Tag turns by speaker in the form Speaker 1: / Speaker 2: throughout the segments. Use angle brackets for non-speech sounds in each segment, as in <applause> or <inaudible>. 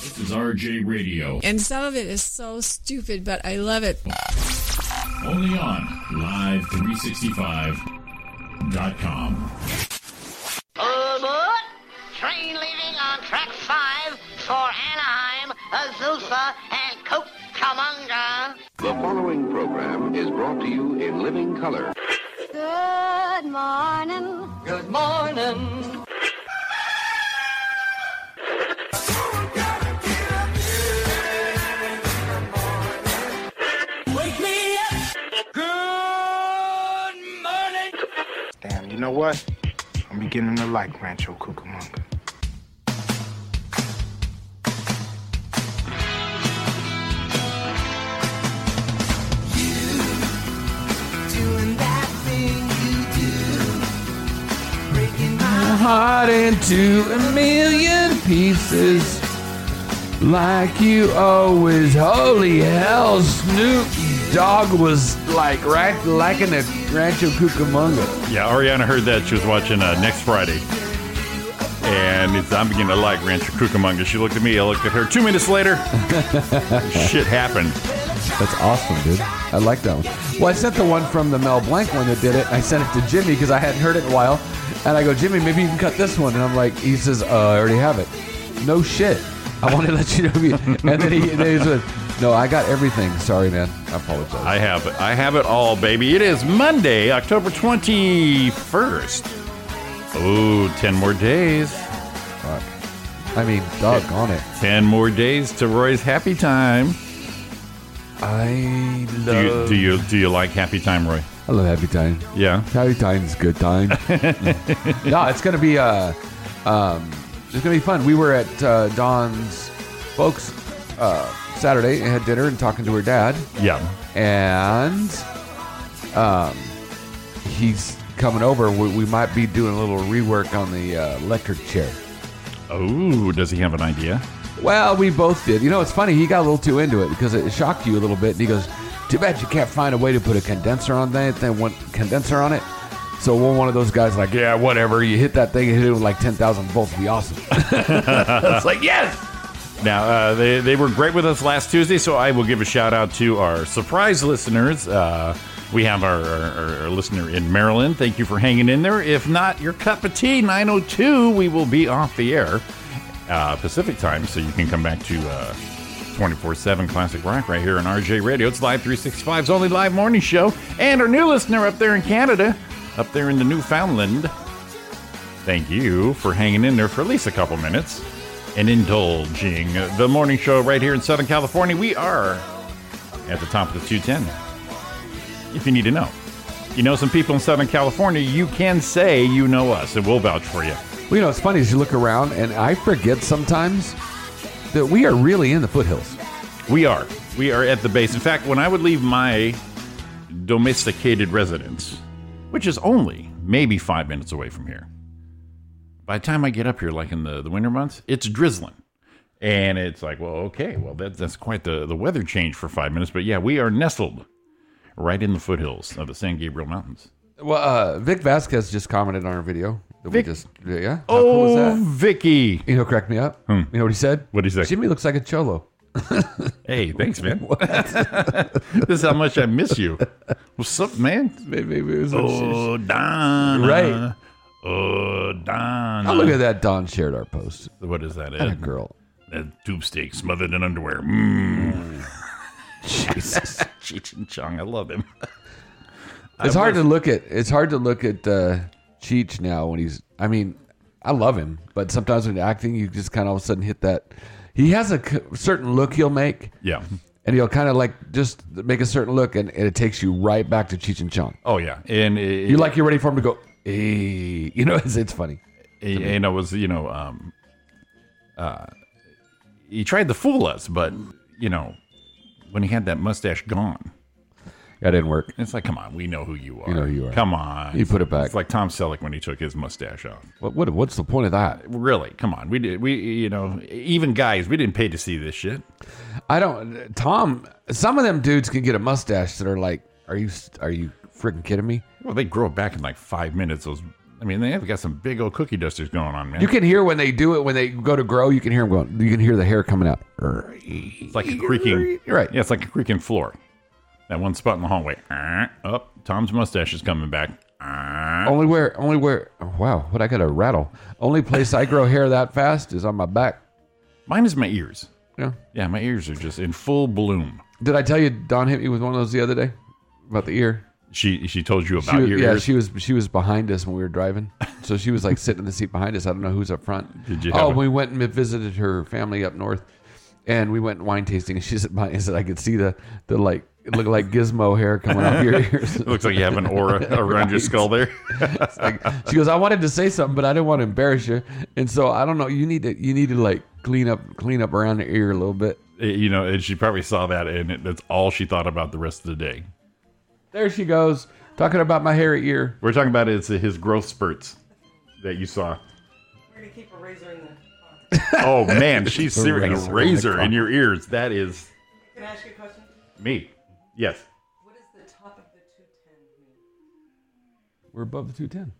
Speaker 1: This is RJ Radio.
Speaker 2: And some of it is so stupid, but I love it.
Speaker 1: Only on Live365.com.
Speaker 3: Over. Train leaving on track five for Anaheim, Azusa, and Cucamonga.
Speaker 4: The following program is brought to you in living color.
Speaker 5: Good morning.
Speaker 3: Good morning.
Speaker 6: Know what? I'm beginning to like Rancho Cucamonga. You, doing that thing you do.
Speaker 7: Breaking my heart into a million pieces. Like you always, holy hell, Snoop Dogg was like right like in a Rancho Cucamonga.
Speaker 8: Yeah, Ariana heard that. She was watching uh, next Friday. And it's, I'm beginning to like Rancho Cucamonga. She looked at me, I looked at her. Two minutes later, <laughs> shit happened.
Speaker 7: That's awesome, dude. I like that one. Well, I sent the one from the Mel Blanc one that did it. I sent it to Jimmy because I hadn't heard it in a while. And I go, Jimmy, maybe you can cut this one. And I'm like, he says, uh, I already have it. No shit. I want to <laughs> let you know. And then he, then he said, no, I got everything. Sorry, man. I apologize.
Speaker 8: I have it. I have it all, baby. It is Monday, October 21st. Oh, 10 more days.
Speaker 7: Fuck. I mean, doggone it.
Speaker 8: 10 more days to Roy's happy time.
Speaker 7: I
Speaker 8: Do you,
Speaker 7: love.
Speaker 8: do you do you like happy time, Roy?
Speaker 7: I love happy time.
Speaker 8: Yeah.
Speaker 7: Happy time's good time. <laughs> no, it's gonna be uh, um, it's gonna be fun. We were at uh, Dawn's folks uh, Saturday and had dinner and talking to her dad,
Speaker 8: Yeah.
Speaker 7: and um, he's coming over. We, we might be doing a little rework on the uh, electric chair.
Speaker 8: Oh, does he have an idea?
Speaker 7: Well, we both did. You know, it's funny. He got a little too into it because it shocked you a little bit. And he goes, "Too bad you can't find a way to put a condenser on that. Then one condenser on it." So we're one of those guys like, "Yeah, whatever. You hit that thing and hit it with like ten thousand volts. Be awesome." <laughs> it's like, yes.
Speaker 8: Now, uh, they, they were great with us last Tuesday, so I will give a shout out to our surprise listeners. Uh, we have our, our, our listener in Maryland. Thank you for hanging in there. If not, your cup of tea, 902, we will be off the air uh, Pacific time, so you can come back to uh, 24 7 Classic Rock right here on RJ Radio. It's Live 365's only live morning show. And our new listener up there in Canada, up there in the Newfoundland, thank you for hanging in there for at least a couple minutes and indulging the morning show right here in Southern California. We are at the top of the 210. If you need to know, you know some people in Southern California, you can say you know us, and we'll vouch for you.
Speaker 7: Well, you know, it's funny as you look around, and I forget sometimes that we are really in the foothills.
Speaker 8: We are. We are at the base. In fact, when I would leave my domesticated residence, which is only maybe five minutes away from here, by the time I get up here, like in the, the winter months, it's drizzling. And it's like, well, okay, well, that, that's quite the, the weather change for five minutes. But yeah, we are nestled right in the foothills of the San Gabriel Mountains.
Speaker 7: Well, uh, Vic Vasquez just commented on our video that
Speaker 8: Vic-
Speaker 7: we just yeah. How cool is
Speaker 8: Oh,
Speaker 7: that?
Speaker 8: Vicky.
Speaker 7: You know, crack me up. You know what he said?
Speaker 8: What'd he say?
Speaker 7: Jimmy looks like a cholo.
Speaker 8: Hey, thanks, man. this is how much I miss you. What's up, man?
Speaker 7: Maybe it was
Speaker 8: Oh, Donna.
Speaker 7: Right.
Speaker 8: Oh, Don.
Speaker 7: Oh, look at that. Don shared our post.
Speaker 8: What is that?
Speaker 7: That a girl.
Speaker 8: That tube steak smothered in underwear. Mmm. <laughs>
Speaker 7: Jesus. <laughs>
Speaker 8: Cheech and Chong. I love him. <laughs>
Speaker 7: it's hard to look at. It's hard to look at uh, Cheech now when he's. I mean, I love him, but sometimes when acting, you just kind of all of a sudden hit that. He has a certain look he'll make,
Speaker 8: Yeah.
Speaker 7: and he'll kind of like just make a certain look, and, and it takes you right back to Cheech and Chong.
Speaker 8: Oh, yeah. And it,
Speaker 7: You like you're ready for him to go. Hey, you know, <laughs> it's, it's funny.
Speaker 8: and it was, you know, um, uh, he tried to fool us, but, you know, when he had that mustache gone,
Speaker 7: That didn't work.
Speaker 8: it's like, come on, we know who you are.
Speaker 7: You know who you are.
Speaker 8: Come on.
Speaker 7: You put it back.
Speaker 8: It's like Tom Selleck when he took his mustache off.
Speaker 7: What, what what's the point of that?
Speaker 8: Really, come on. We did. We, you know, even guys, we didn't pay to see this shit.
Speaker 7: I don't. Tom, some of them dudes can get a mustache that are like, are you are you freaking kidding me?
Speaker 8: Well, they grow it back in like five minutes. Those I mean, they have got some big old cookie dusters going on, man.
Speaker 7: You can hear when they do it when they go to grow. You can hear them going. You can hear the hair coming out.
Speaker 8: it's like a creaking.
Speaker 7: You're right.
Speaker 8: Yeah, it's like a creaking floor. That one spot in the hallway. Uh, up, Tom's mustache is coming back. Uh.
Speaker 7: Only where, only where. Oh, wow, what I got a rattle. Only place I grow hair that fast is on my back.
Speaker 8: Mine is my ears.
Speaker 7: Yeah.
Speaker 8: Yeah, my ears are just in full bloom.
Speaker 7: Did I tell you Don hit me with one of those the other day about the ear?
Speaker 8: She she told you
Speaker 7: She
Speaker 8: about
Speaker 7: was,
Speaker 8: your
Speaker 7: yeah,
Speaker 8: ears.
Speaker 7: she was she was behind us when we were driving, so she was like <laughs> sitting in the seat behind us. I don't know who's up front.
Speaker 8: Did you
Speaker 7: Oh,
Speaker 8: a-
Speaker 7: we went and visited her family up north, and we went wine tasting. And <laughs> she said, behind, said I could see the the like it looked like gizmo hair coming off your <laughs> ears.
Speaker 8: It looks like you have an aura around your skull there.
Speaker 7: Like, she goes, I wanted to say something, but I didn't want to embarrass you, and so I don't know. You need to you need to like clean up clean up around the ear a little bit.
Speaker 8: Eh, you know, and she probably saw that, and it, that's all she thought about the rest of the day.
Speaker 7: There she goes, talking about my hairy ear.
Speaker 8: We're talking about it's his growth spurts that you saw.
Speaker 9: We're gonna keep a razor in the. <laughs>
Speaker 8: Oh man, she's
Speaker 7: A
Speaker 8: serious.
Speaker 7: razor
Speaker 8: A
Speaker 7: in
Speaker 8: razor
Speaker 7: the
Speaker 8: in your ears. That is
Speaker 9: Can I ask you a question?
Speaker 8: me. Yes.
Speaker 9: What does the top of the 210 mean?
Speaker 7: We're above the two ten.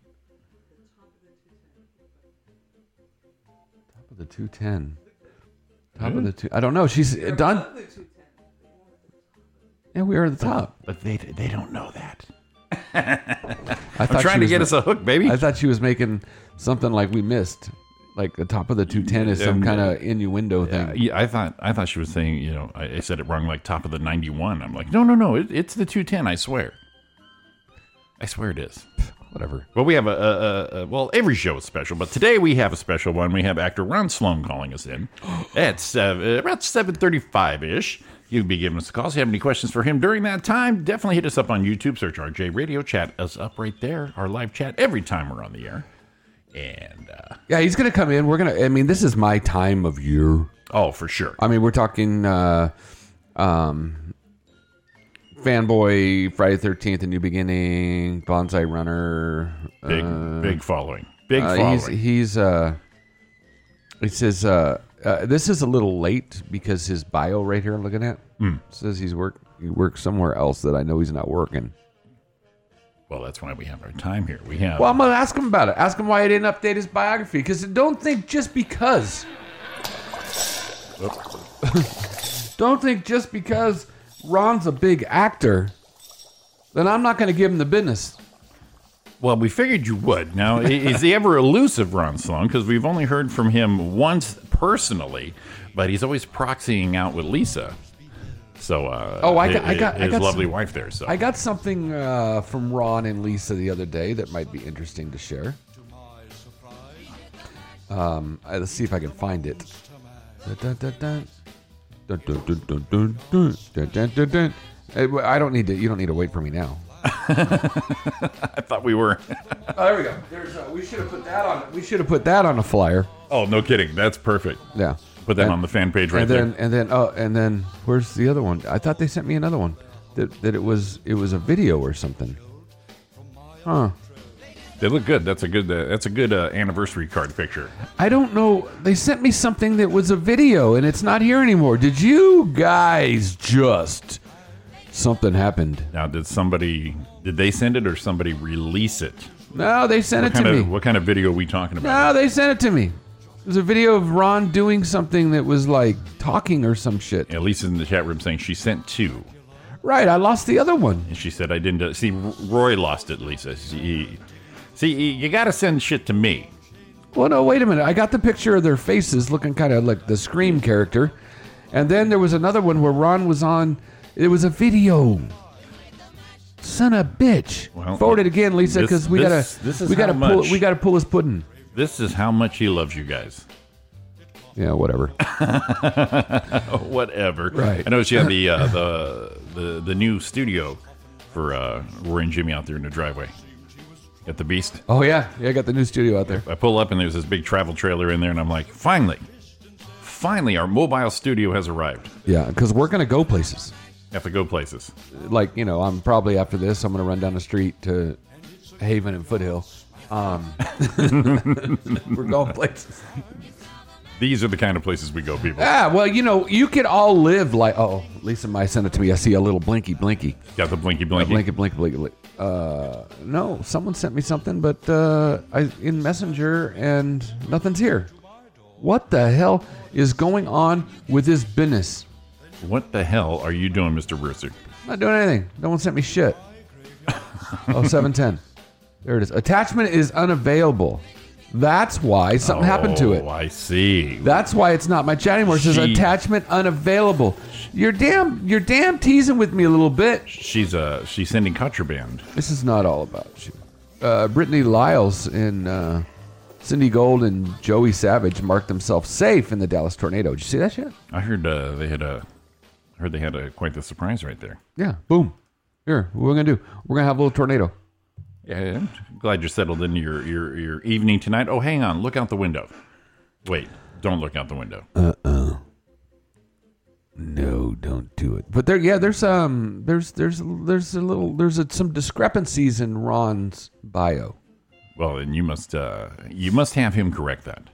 Speaker 7: Top of the two ten. Top of the two. I don't know. She's done.
Speaker 9: Above the 210.
Speaker 7: Yeah, we are at the top.
Speaker 8: But they they don't know that. <laughs>
Speaker 7: I
Speaker 8: I'm
Speaker 7: thought
Speaker 8: trying
Speaker 7: she
Speaker 8: to
Speaker 7: was
Speaker 8: get
Speaker 7: ma-
Speaker 8: us a hook, baby.
Speaker 7: I thought she was making something like we missed. Like the top of the 210 is some
Speaker 8: Um,
Speaker 7: kind of innuendo thing.
Speaker 8: Yeah, I thought I thought she was saying, you know, I, I said it wrong, like top of the 91. I'm like, no, no, no, it, it's the 210. I swear. I swear it is.
Speaker 7: Whatever.
Speaker 8: Well, we have a, a, a, a well, every show is special, but today we have a special one. We have actor Ron Sloan calling us in <gasps> at uh, about 7:35 ish. You can be giving us a call. If you have any questions for him during that time, definitely hit us up on YouTube. Search RJ Radio. Chat us up right there. Our live chat every time we're on the air. And uh,
Speaker 7: Yeah, he's going to come in. We're going to, I mean, this is my time of year.
Speaker 8: oh, for sure.
Speaker 7: I mean, we're talking uh, um, Fanboy, Friday 13th, A New Beginning, Banzai Runner.
Speaker 8: Big,
Speaker 7: uh,
Speaker 8: big following. Big
Speaker 7: uh,
Speaker 8: following.
Speaker 7: he's, he's, uh, it says, uh, uh, this is a little late because his bio right here I'm looking at
Speaker 8: Hmm.
Speaker 7: says he's work, he works somewhere else that I know he's not working.
Speaker 8: well, that's why we have our time here. We have.
Speaker 7: Well, I'm gonna ask him about it. Ask him why he didn't update his biography. Because don't think just because. <laughs> don't think just because Ron's a big actor, then I'm not gonna give him the business.
Speaker 8: Well, we figured you would. Now, is he ever elusive, Ron Sloan? Because we've only heard from him once personally, but he's always proxying out with Lisa. So, uh,
Speaker 7: Oh, I got- I got- I
Speaker 8: his
Speaker 7: got
Speaker 8: lovely
Speaker 7: some-
Speaker 8: wife there. So,
Speaker 7: I got something uh, from Ron and Lisa the other day that might be interesting to share. Um, let's see if I can find it. I don't need to. You don't need to wait for me now. <laughs>
Speaker 8: I thought we were.
Speaker 7: Oh, there we go. There's. Uh, we should have put that on. We should have put that on a flyer.
Speaker 8: Oh, no kidding. That's perfect.
Speaker 7: Yeah.
Speaker 8: Put that
Speaker 7: And-
Speaker 8: on the fan page right
Speaker 7: and then
Speaker 8: there.
Speaker 7: and then oh and then where's the other one? I thought they sent me another one that that it was it was a video or something. Huh.
Speaker 8: They look good. That's a good. Uh, that's a good uh, anniversary card picture.
Speaker 7: I don't know. They sent me something that was a video and it's not here anymore. Did you guys just something happened?
Speaker 8: Now, did somebody? Did they send it or somebody release it?
Speaker 7: No, they sent
Speaker 8: What
Speaker 7: it to
Speaker 8: kind
Speaker 7: me.
Speaker 8: what kind of video are we talking about?
Speaker 7: No, they sent it to me. Was a video of Ron doing something that was like talking or some shit.
Speaker 8: At least in the chat room saying she sent two.
Speaker 7: Right, I lost the other one.
Speaker 8: And she said, I didn't. uh, See, Roy lost it, Lisa. See, see you got to send shit to me.
Speaker 7: Well, no, wait a minute. I got the picture of their faces looking kind of like the Scream character. And then there was another one where Ron was on. It was a video. Son of a bitch.
Speaker 8: Well,
Speaker 7: Forward it again, Lisa, because we
Speaker 8: this-
Speaker 7: gotta
Speaker 8: this is
Speaker 7: we gotta
Speaker 8: how
Speaker 7: pull
Speaker 8: much-
Speaker 7: we gotta pull his pudding.
Speaker 8: This is how much he loves you guys.
Speaker 7: Yeah, whatever. <laughs>
Speaker 8: Whatever.
Speaker 7: Right.
Speaker 8: I noticed you have the, uh, the, the, the new studio for uh, Roy and Jimmy out there in the driveway. Got the beast.
Speaker 7: oh yeah, yeah. I got the new studio out there.
Speaker 8: I pull up and there's this big travel trailer in there, and I'm like, finally, finally, our mobile studio has arrived.
Speaker 7: Yeah, because we're gonna go places.
Speaker 8: Have to go places.
Speaker 7: Like you know, I'm probably after this, I'm gonna run down the street to Haven and Foothill. Um, <laughs> we're going places.
Speaker 8: These are the kind of places we go, people.
Speaker 7: Ah, well, you know, you could all live like. Oh, Lisa might send it to me. I see a little blinky, blinky,
Speaker 8: Got the blinky
Speaker 7: a
Speaker 8: blinky.
Speaker 7: blinky, blinky, blinky. blinky. Uh, no, someone sent me something, but uh, I in Messenger and nothing's here. What the hell is going on with this business?
Speaker 8: What the hell are you doing, Mr. Brewster?
Speaker 7: Not doing anything. No one sent me shit. <laughs> oh, 710. There it is. Attachment is unavailable. That's why something happened to it.
Speaker 8: Oh, I see.
Speaker 7: That's why it's not my chat anymore. It says
Speaker 8: She-
Speaker 7: attachment unavailable. You're damn you're damn teasing with me a little bit.
Speaker 8: She's uh she's sending contraband.
Speaker 7: This is not all about you. Uh, Brittany Lyles and uh, Cindy Gold and Joey Savage marked themselves safe in the Dallas tornado. Did you see that shit?
Speaker 8: I heard uh, they had a I heard they had a quite the surprise right there.
Speaker 7: Yeah. Boom. Here, what are we're gonna do? We're gonna have a little tornado.
Speaker 8: Yeah, I'm glad you're settled into your, your your evening tonight. Oh, hang on, look out the window. Wait, don't look out the window.
Speaker 7: Uh uh No, don't do it. But there, yeah, there's um, there's there's there's a little there's a, some discrepancies in Ron's bio.
Speaker 8: Well, then you must uh, you must have him correct that.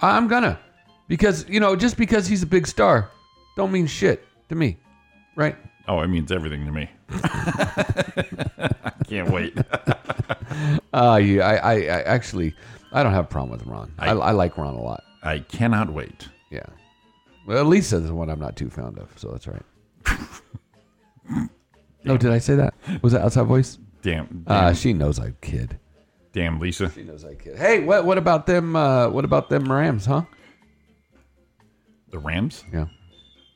Speaker 7: I'm gonna, because you know, just because he's a big star, don't mean shit to me, right?
Speaker 8: Oh, it means everything to me. <laughs> I can't wait. <laughs>
Speaker 7: Uh, yeah, I, I, I actually, I don't have a problem with Ron. I, I like Ron a lot.
Speaker 8: I cannot wait.
Speaker 7: Yeah. Well, Lisa's the one I'm not too fond of, so that's right. no, <laughs> did I say that? Was that outside voice?
Speaker 8: Damn, damn,
Speaker 7: Uh, she knows I kid.
Speaker 8: damn Lisa.
Speaker 7: She knows I kid. Hey, what what about them? Uh, what about them Rams? Huh?
Speaker 8: The Rams?
Speaker 7: Yeah.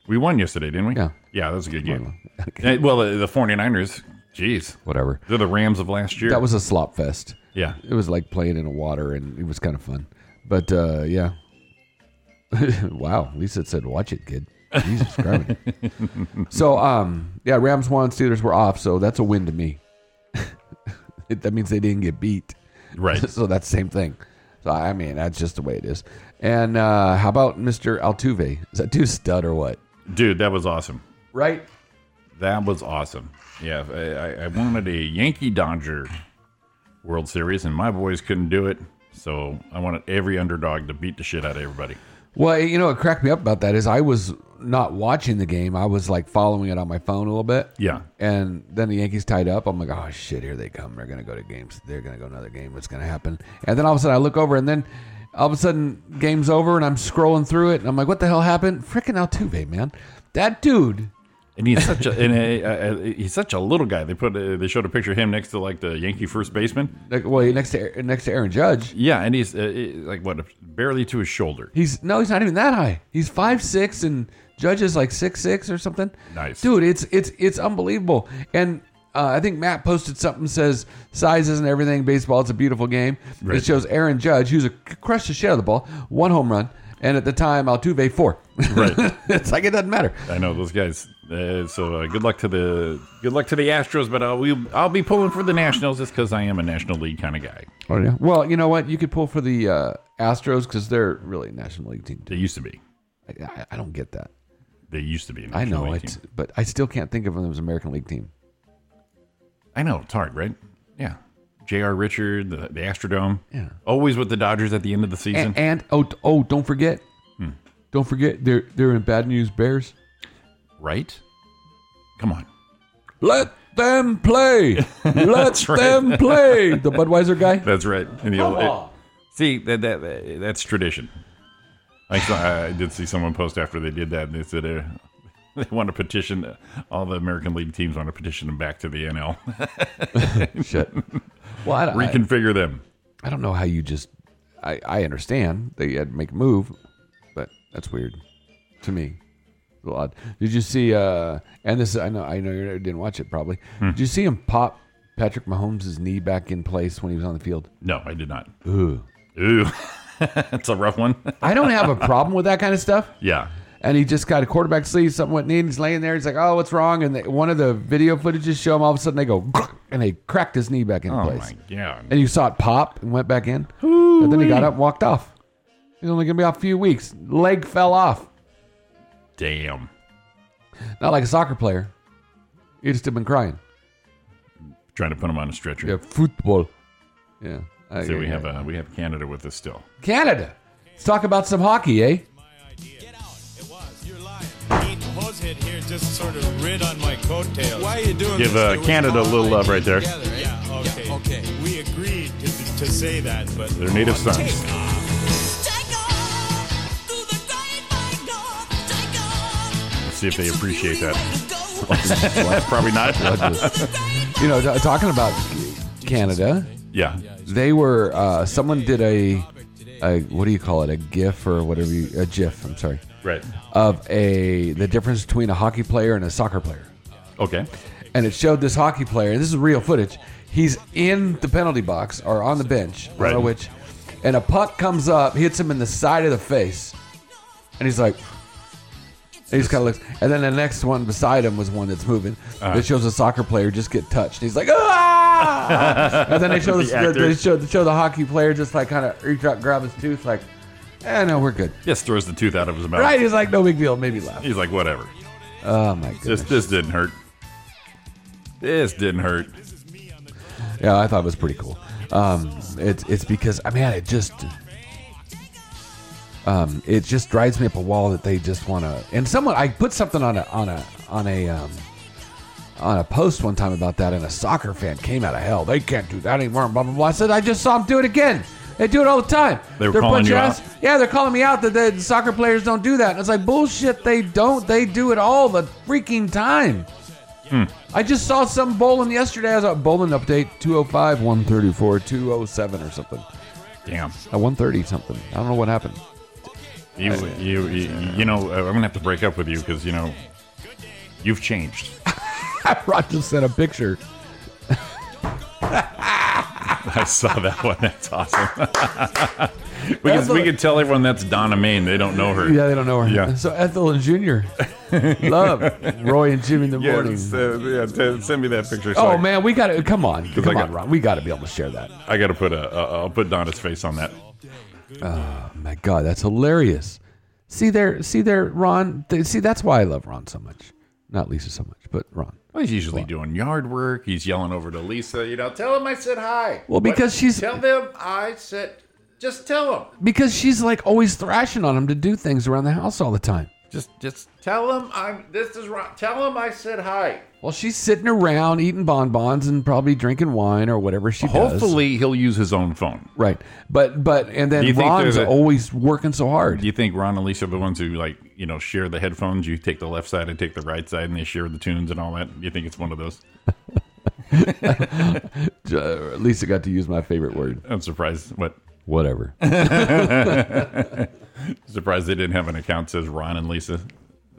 Speaker 8: We won yesterday, didn't we?
Speaker 7: Yeah.
Speaker 8: Yeah, that was a good game. Eh, <laughs> Well, the, the 49ers, geez.
Speaker 7: Whatever.
Speaker 8: They're the Rams of last year.
Speaker 7: That was a slop fest.
Speaker 8: Yeah.
Speaker 7: It was like playing in the water, and it was kind of fun. But uh, yeah. <laughs> wow, Lisa said, "Watch it, kid." Jesus Christ. <laughs> so, um, yeah, Rams won, Steelers were off, so that's a win to me. <laughs> It- that means they didn't get beat.
Speaker 8: Right.
Speaker 7: so that's the same thing. So I mean, that's just the way it is. And uh, how about Mr. Altuve? Is that dude stud or what?
Speaker 8: Dude, that was awesome.
Speaker 7: Right.
Speaker 8: That was awesome. Yeah, I, I- wanted a Yankee Dodger World Series, and my boys couldn't do it. So I wanted every underdog to beat the shit out of everybody.
Speaker 7: Well, you know, what cracked me up about that is I was not watching the game. I was like following it on my phone a little bit.
Speaker 8: Yeah.
Speaker 7: And then the Yankees tied up. I'm like, oh shit, here they come. They're gonna go to games. They're gonna go another game. What's gonna happen? And then all of a sudden, I look over, and then all of a sudden, game's over, and I'm scrolling through it, and I'm like, what the hell happened? Freaking Altuve, man, that dude.
Speaker 8: And he's such a, and a, a, a- he's such a little guy. They put a, they showed a picture of him next to like the Yankee first baseman.
Speaker 7: Like, well, next to next to Aaron Judge.
Speaker 8: Yeah, and he's uh, uh, like what barely to his shoulder.
Speaker 7: He's no, he's not even that high. He's five six, and Judge is like six six or something.
Speaker 8: Nice.
Speaker 7: dude. It's it's it's unbelievable. And uh, I think Matt posted something says sizes and everything. Baseball, it's a beautiful game.
Speaker 8: Right.
Speaker 7: It shows Aaron Judge, who's a crushed the shit out of the ball, one home run, and at the time Altuve four.
Speaker 8: Right. <laughs>
Speaker 7: it's like it doesn't matter.
Speaker 8: I know those guys. Uh, so uh, good luck to the good luck to the Astros, but I'll we, I'll be pulling for the Nationals just because I am a National League kind of guy.
Speaker 7: Oh yeah. Well, you know what? You could pull for the uh, Astros because they're really a National League team.
Speaker 8: They used to be.
Speaker 7: I, I, I don't get that.
Speaker 8: They used to be. A
Speaker 7: I
Speaker 8: National
Speaker 7: know
Speaker 8: League
Speaker 7: it,
Speaker 8: team.
Speaker 7: but I still can't think of them as American League team.
Speaker 8: I know it's hard, right? Yeah. J.R. Richard, the, the Astrodome.
Speaker 7: Yeah.
Speaker 8: Always with the Dodgers at the end of the season.
Speaker 7: And, and oh oh, don't forget,
Speaker 8: Hmm.
Speaker 7: don't forget they're they're in bad news Bears.
Speaker 8: Right? Come on.
Speaker 7: Let them play. <laughs> Let
Speaker 8: right.
Speaker 7: them play. The Budweiser guy.
Speaker 8: That's right. And the
Speaker 7: Come
Speaker 8: old-
Speaker 7: on.
Speaker 8: see that, that that's tradition. I saw, I did see someone post after they did that, and they said uh, <laughs> they want to petition all the American League teams want to petition them back to the NL, <laughs>
Speaker 7: Shit. Well, I, I,
Speaker 8: reconfigure them.
Speaker 7: I don't know how you just. I I understand that you had to make a move, but that's weird to me. A little. Did you see? uh And this I know I know you didn't watch it probably.
Speaker 8: Hmm.
Speaker 7: Did you see him pop Patrick Mahomes' knee back in place when he was on the field?
Speaker 8: No, I did not.
Speaker 7: Ooh.
Speaker 8: Ooh, <laughs> that's a rough one.
Speaker 7: I don't have a problem with that kind of stuff. <laughs>
Speaker 8: yeah,
Speaker 7: and he just got a quarterback sleeve, something went in. He's laying there. He's like, "Oh, what's wrong?" And they, one of the video footages show him. All of a sudden, they go and they cracked his knee back place.
Speaker 8: Oh
Speaker 7: place.
Speaker 8: my god.
Speaker 7: And you saw it pop and went back in. Ooh. and then he got up and walked off. He's only gonna be off a few weeks. Leg fell off.
Speaker 8: Damn.
Speaker 7: Not like a soccer player. He just have been crying.
Speaker 8: Trying to put him on a stretcher.
Speaker 7: Yeah, football. Yeah. I-
Speaker 8: So we
Speaker 7: yeah,
Speaker 8: have
Speaker 7: yeah.
Speaker 8: uh, we have Canada with us still.
Speaker 7: Canada. Let's talk about some hockey, eh?
Speaker 10: Here just sort of rid on my coattails. Why are you doing
Speaker 8: Give
Speaker 10: this?
Speaker 8: uh, Canada a little love right there.
Speaker 10: together, Yeah. to say that, but
Speaker 8: Their native sons. See if they appreciate that. <laughs> Probably not. <laughs>
Speaker 7: You know, t- talking about Canada,
Speaker 8: yeah.
Speaker 7: they were. Uh, someone did a, a what do you call it? A GIF or whatever? You, a GIF. I'm sorry.
Speaker 8: Right.
Speaker 7: Of a the difference between a hockey player and a soccer player.
Speaker 8: Okay.
Speaker 7: and it showed this hockey player. And this is real footage. He's in the penalty box or on the bench, I don't know
Speaker 8: Right.
Speaker 7: which, and a puck comes up, hits him in the side of the face, and he's like. And He's kind of looks, and then the next one beside him was one that's moving.
Speaker 8: Uh-huh.
Speaker 7: It shows a soccer player just get touched. He's like, ah! and then they <laughs> show
Speaker 8: The
Speaker 7: the, they show, show the hockey player just like kind of reach out, grab his tooth, like, eh, no, we're good.
Speaker 8: Just throws the tooth out of his mouth.
Speaker 7: Right? He's like, no big deal. Maybe laugh.
Speaker 8: He's like, whatever.
Speaker 7: Oh my goodness.
Speaker 8: This this didn't hurt. This didn't hurt.
Speaker 7: Yeah, I thought it was pretty cool. Um, it's it's because I mean it just um, it just drives me up a wall that they just want to. And someone I put something on a on a on a um, on a post one time about that, and a soccer fan came out of hell. They can't do that anymore. Blah blah blah. I said I just saw them do it again. They do it all the time.
Speaker 8: They were
Speaker 7: They're
Speaker 8: calling you out?
Speaker 7: Yeah, they're calling me out that the soccer players don't do that. And it's like bullshit. They don't. They do it all the freaking time.
Speaker 8: Hmm.
Speaker 7: I just saw some bowling yesterday. I was at bowling update 205, 134, 207 or something.
Speaker 8: Damn.
Speaker 7: At 130 something. I don't know what happened.
Speaker 8: You, you, you, you know, uh, I'm gonna have to break up with you because you know, you've changed. <laughs>
Speaker 7: Rod just sent a picture.
Speaker 8: I saw that one. That's awesome. because <laughs> we can tell everyone that's Donna Main. They don't know her.
Speaker 7: Yeah, they don't know her.
Speaker 8: Yeah.
Speaker 7: So Ethel and Junior love Roy and Jimmy in the <laughs>
Speaker 8: Yeah,
Speaker 7: morning.
Speaker 8: it's, uh, yeah, t- send me that picture. so
Speaker 7: oh
Speaker 8: I-
Speaker 7: man, we got to come on, come
Speaker 8: I
Speaker 7: on,
Speaker 8: got-
Speaker 7: Ron. We got to be able to share that.
Speaker 8: I got to put a. Uh, I'll put Donna's face on that.
Speaker 7: Oh my god, that's hilarious. See there, see there, Ron. Th- See that's why I love Ron so much. Not Lisa so much, but Ron.
Speaker 8: Well, he's usually doing yard work. He's yelling over to Lisa. You know, tell him I said hi.
Speaker 7: Well, because she's-
Speaker 8: tell them I said. Just tell them.
Speaker 7: Because she's like always thrashing on him to do things around the house all the time.
Speaker 8: Just, just tell them I'm. This is wrong. Tell them I said hi.
Speaker 7: Well, she's sitting around eating bonbons and probably drinking wine or whatever she does.
Speaker 8: Hopefully, he'll use his own phone.
Speaker 7: Right. But but and
Speaker 8: Do
Speaker 7: then
Speaker 8: you think
Speaker 7: Ron's
Speaker 8: there's a-
Speaker 7: always working so hard.
Speaker 8: Do you think Ron and Lisa are the ones who like you know share the headphones? You take the left side and take the right side, and they share the tunes and all that. You think it's one of those?
Speaker 7: Uh, <laughs> Lisa got to use my favorite word.
Speaker 8: I'm surprised. What?
Speaker 7: Whatever. <laughs> <laughs>
Speaker 8: Surprised they didn't have an account that says Ron and Lisa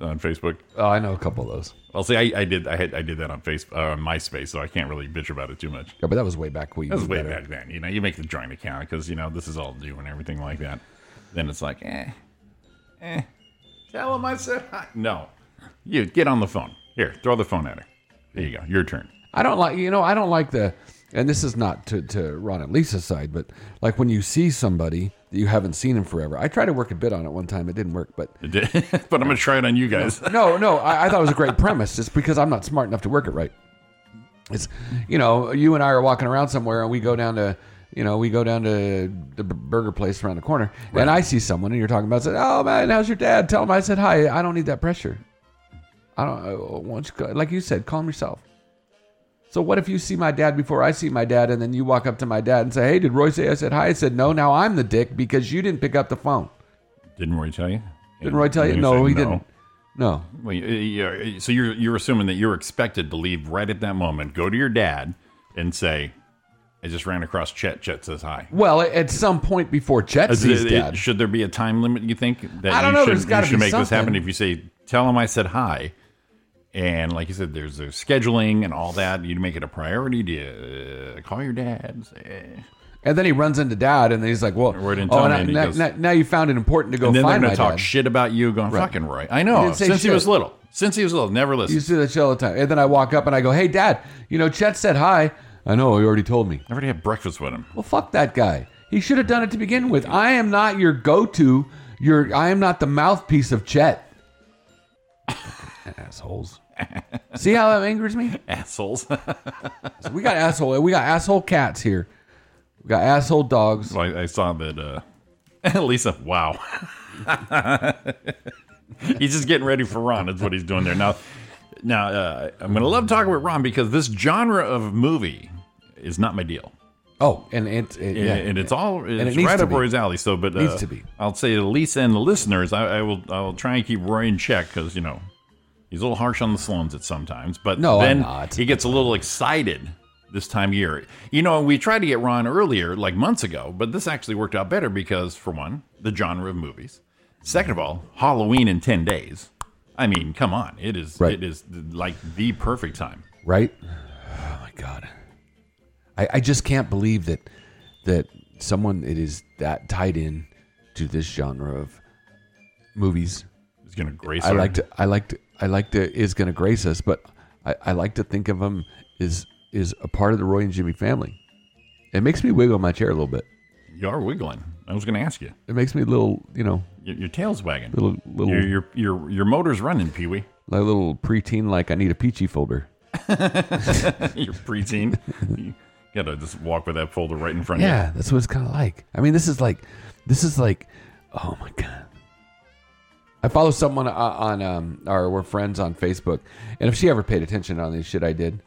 Speaker 8: on Facebook.
Speaker 7: Oh, I know a couple of those.
Speaker 8: Well, see, I, I did. I had I did that on Facebook, uh, on MySpace, so I can't really bitch about it too much.
Speaker 7: Yeah, but that was way back when you
Speaker 8: That was way
Speaker 7: better.
Speaker 8: back then. You know, you make the joint account because you know this is all new and everything like that. Then it's like, eh, eh. Tell him I said hi. No, you get on the phone. Here, throw the phone at her. There you go. Your turn.
Speaker 7: I don't like you know I don't like the and this is not to, to Ron and Lisa's side, but like when you see somebody that you haven't seen in forever. I tried to work a bit on it one time, it didn't work, but
Speaker 8: It did. <laughs> but I'm gonna try it on you guys.
Speaker 7: no, no, I, I thought it was a great premise. It's because I'm not smart enough to work it right. It's you know you and I are walking around somewhere and we go down to you know we go down to the burger place around the corner and I see someone and you're talking about say oh man how's your dad tell him I said hi I don't need that pressure I don't uh, you go- like you said calm yourself so what if you see my dad before I see my dad and then you walk up to my dad and say hey did Roy say I said hi I said no now I'm the dick because you didn't pick up the phone
Speaker 8: Didn't Roy tell you?
Speaker 7: didn't Roy tell you
Speaker 8: You
Speaker 7: no he didn't no
Speaker 8: Well, yeah, so you're you're assuming that you're expected to leave right at that moment, go to your dad, and say, "I just ran across Chet. Chet says hi."
Speaker 7: well at some point before Chet
Speaker 8: Is
Speaker 7: sees
Speaker 8: it-
Speaker 7: dad
Speaker 8: Should there be a time limit? You think that
Speaker 7: I don't
Speaker 8: you
Speaker 7: know,
Speaker 8: should,
Speaker 7: there's
Speaker 8: you should
Speaker 7: be
Speaker 8: make this happen? If you say, "Tell him I said hi," and like you said, there's there's scheduling and all that. You make it a priority. Do you uh, call your dad? and Say, eh.
Speaker 7: And then he runs into dad, and he's like, "Well, oh,
Speaker 8: me,"
Speaker 7: now, now,
Speaker 8: goes-
Speaker 7: now- now you found it important to go
Speaker 8: and then they're
Speaker 7: find
Speaker 8: gonna
Speaker 7: my
Speaker 8: talk
Speaker 7: dad."
Speaker 8: shit about you, going
Speaker 7: Right.
Speaker 8: fucking Roy. I know since he was little. Since he was little, never listen.
Speaker 7: You
Speaker 8: listened.
Speaker 7: see that shit all the time. And then I walk up and I go, "Hey, dad, you know Chet said hi." I know he already told me.
Speaker 8: I already had breakfast with him.
Speaker 7: Well, fuck that guy. He should have done it to begin with. I am not your go-to. Your I am not the mouthpiece of Chet. Assholes. <laughs> See how that angers me?
Speaker 8: Assholes. <laughs>
Speaker 7: So we got asshole. We got asshole cats here. We got asshole dogs.
Speaker 8: Well, I, I saw that. Uh, <laughs> Lisa, wow. he's just getting ready for Ron. That's what he's doing there now. Now, uh, I'm going to love talking with Ron because this genre of movie is not my deal.
Speaker 7: Oh, and it, it
Speaker 8: and,
Speaker 7: yeah,
Speaker 8: and it's all
Speaker 7: it
Speaker 8: it's
Speaker 7: needs
Speaker 8: right
Speaker 7: to
Speaker 8: up. Roy's alley. So, but uh,
Speaker 7: Needs to be.
Speaker 8: I'll say to Lisa and the listeners, I, I will I will try and keep Roy in check because you know he's a little harsh on the Sloans at sometimes. But
Speaker 7: No,
Speaker 8: then he gets a little excited this time of year. You know, we tried to get Ron earlier, like months ago, but this actually worked out better because, for one, the genre of movies. Second of all, Halloween in ten days. I mean, come on, it is
Speaker 7: Right.
Speaker 8: it is like the perfect time.
Speaker 7: right? Oh my god, I, I just can't believe that that someone it is that tied in to this genre of movies.
Speaker 8: It's gonna grace.
Speaker 7: I
Speaker 8: our-
Speaker 7: like to, I like to, I like to is going to grace us, but I, I like to think of him as is a part of the Roy and Jimmy family. It makes me wiggle my chair a little bit.
Speaker 8: You are wiggling. I was gonna ask you.
Speaker 7: It makes me a little, you know,
Speaker 8: Your, your tail's wagging.
Speaker 7: little, little,
Speaker 8: Your your your your motor's running, Pee Wee. <laughs>
Speaker 7: like a little preteen. Like I need a peachy folder. <laughs>
Speaker 8: You're preteen. you gotta just walk with that folder right in front of you.
Speaker 7: Yeah, that's what it's kind of like. I mean, this is like, this is like, oh my god. I follow someone on, on um, or we're friends on Facebook, and if she ever paid attention on the shit I did,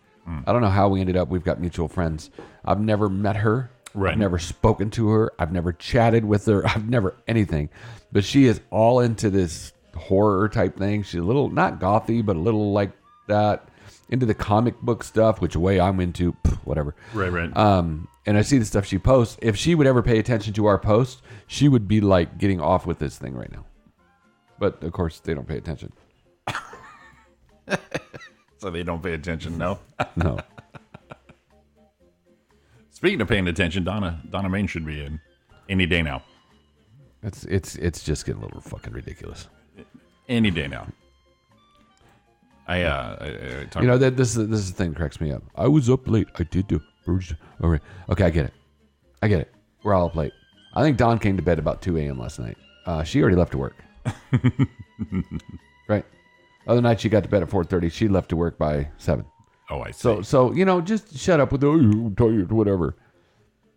Speaker 7: I don't know how we ended up. We've got mutual friends. I've never met her.
Speaker 8: Right.
Speaker 7: I've never spoken to her. I've never chatted with her. <laughs> I've never anything. But she is all into this horror type thing. She's a little not gothy, but a little like that. Into the comic book stuff, which way I'm into, whatever.
Speaker 8: Right, right.
Speaker 7: Um, and I see the stuff she posts. If she would ever pay attention to our posts, she would be like getting off with this thing right now. But of course, they don't pay attention. <laughs>
Speaker 8: so they don't pay attention. No. <laughs>
Speaker 7: No.
Speaker 8: Speaking of paying attention, Donna Donna Main should be in any day now.
Speaker 7: it's it's it's just getting a little fucking ridiculous.
Speaker 8: Any day now. I uh, I, I talked
Speaker 7: You know that this is this is the thing that cracks me up. I was up late. I did do. All right. Okay, I get it. I get it. We're all up late. I think Dawn came to bed about two a.m. last night. Uh, she already left to work. <laughs> right. Other night she got to bed at four thirty. She left to work by seven.
Speaker 8: Oh, I see.
Speaker 7: So so you know, just shut up with the oh, tired, whatever.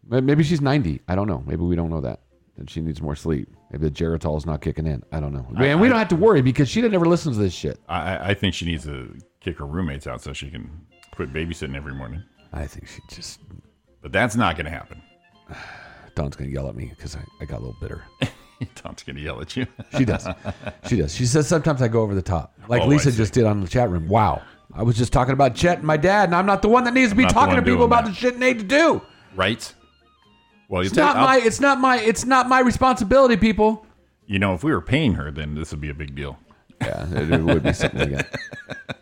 Speaker 7: Maybe she's ninety. I don't know. Maybe we don't know that. And she needs more sleep. Maybe the Geritol is not kicking in. I don't know. And we don't have to worry because she never listens to this shit.
Speaker 8: I, I- I think she needs to kick her roommates out so she can quit babysitting every morning.
Speaker 7: I think she just
Speaker 8: But that's not going to happen. <sighs>
Speaker 7: Dawn's gonna yell at me because I, I got a little bitter. <laughs> <laughs>
Speaker 8: Tom's going to yell at you.
Speaker 7: She does. She does. She says sometimes I go over the top, like
Speaker 8: Oh,
Speaker 7: Lisa just did on the chat room. Wow, I was just talking about Chet and my dad, and I'm not the one that needs to be talking to people about
Speaker 8: that.
Speaker 7: the shit they need to do.
Speaker 8: right? Well, you
Speaker 7: It's not
Speaker 8: I'll-
Speaker 7: my. It's not my. It's not my responsibility, people.
Speaker 8: You know, if we were paying her, then this would be a big deal.
Speaker 7: Yeah, it, it would be something like <laughs> that.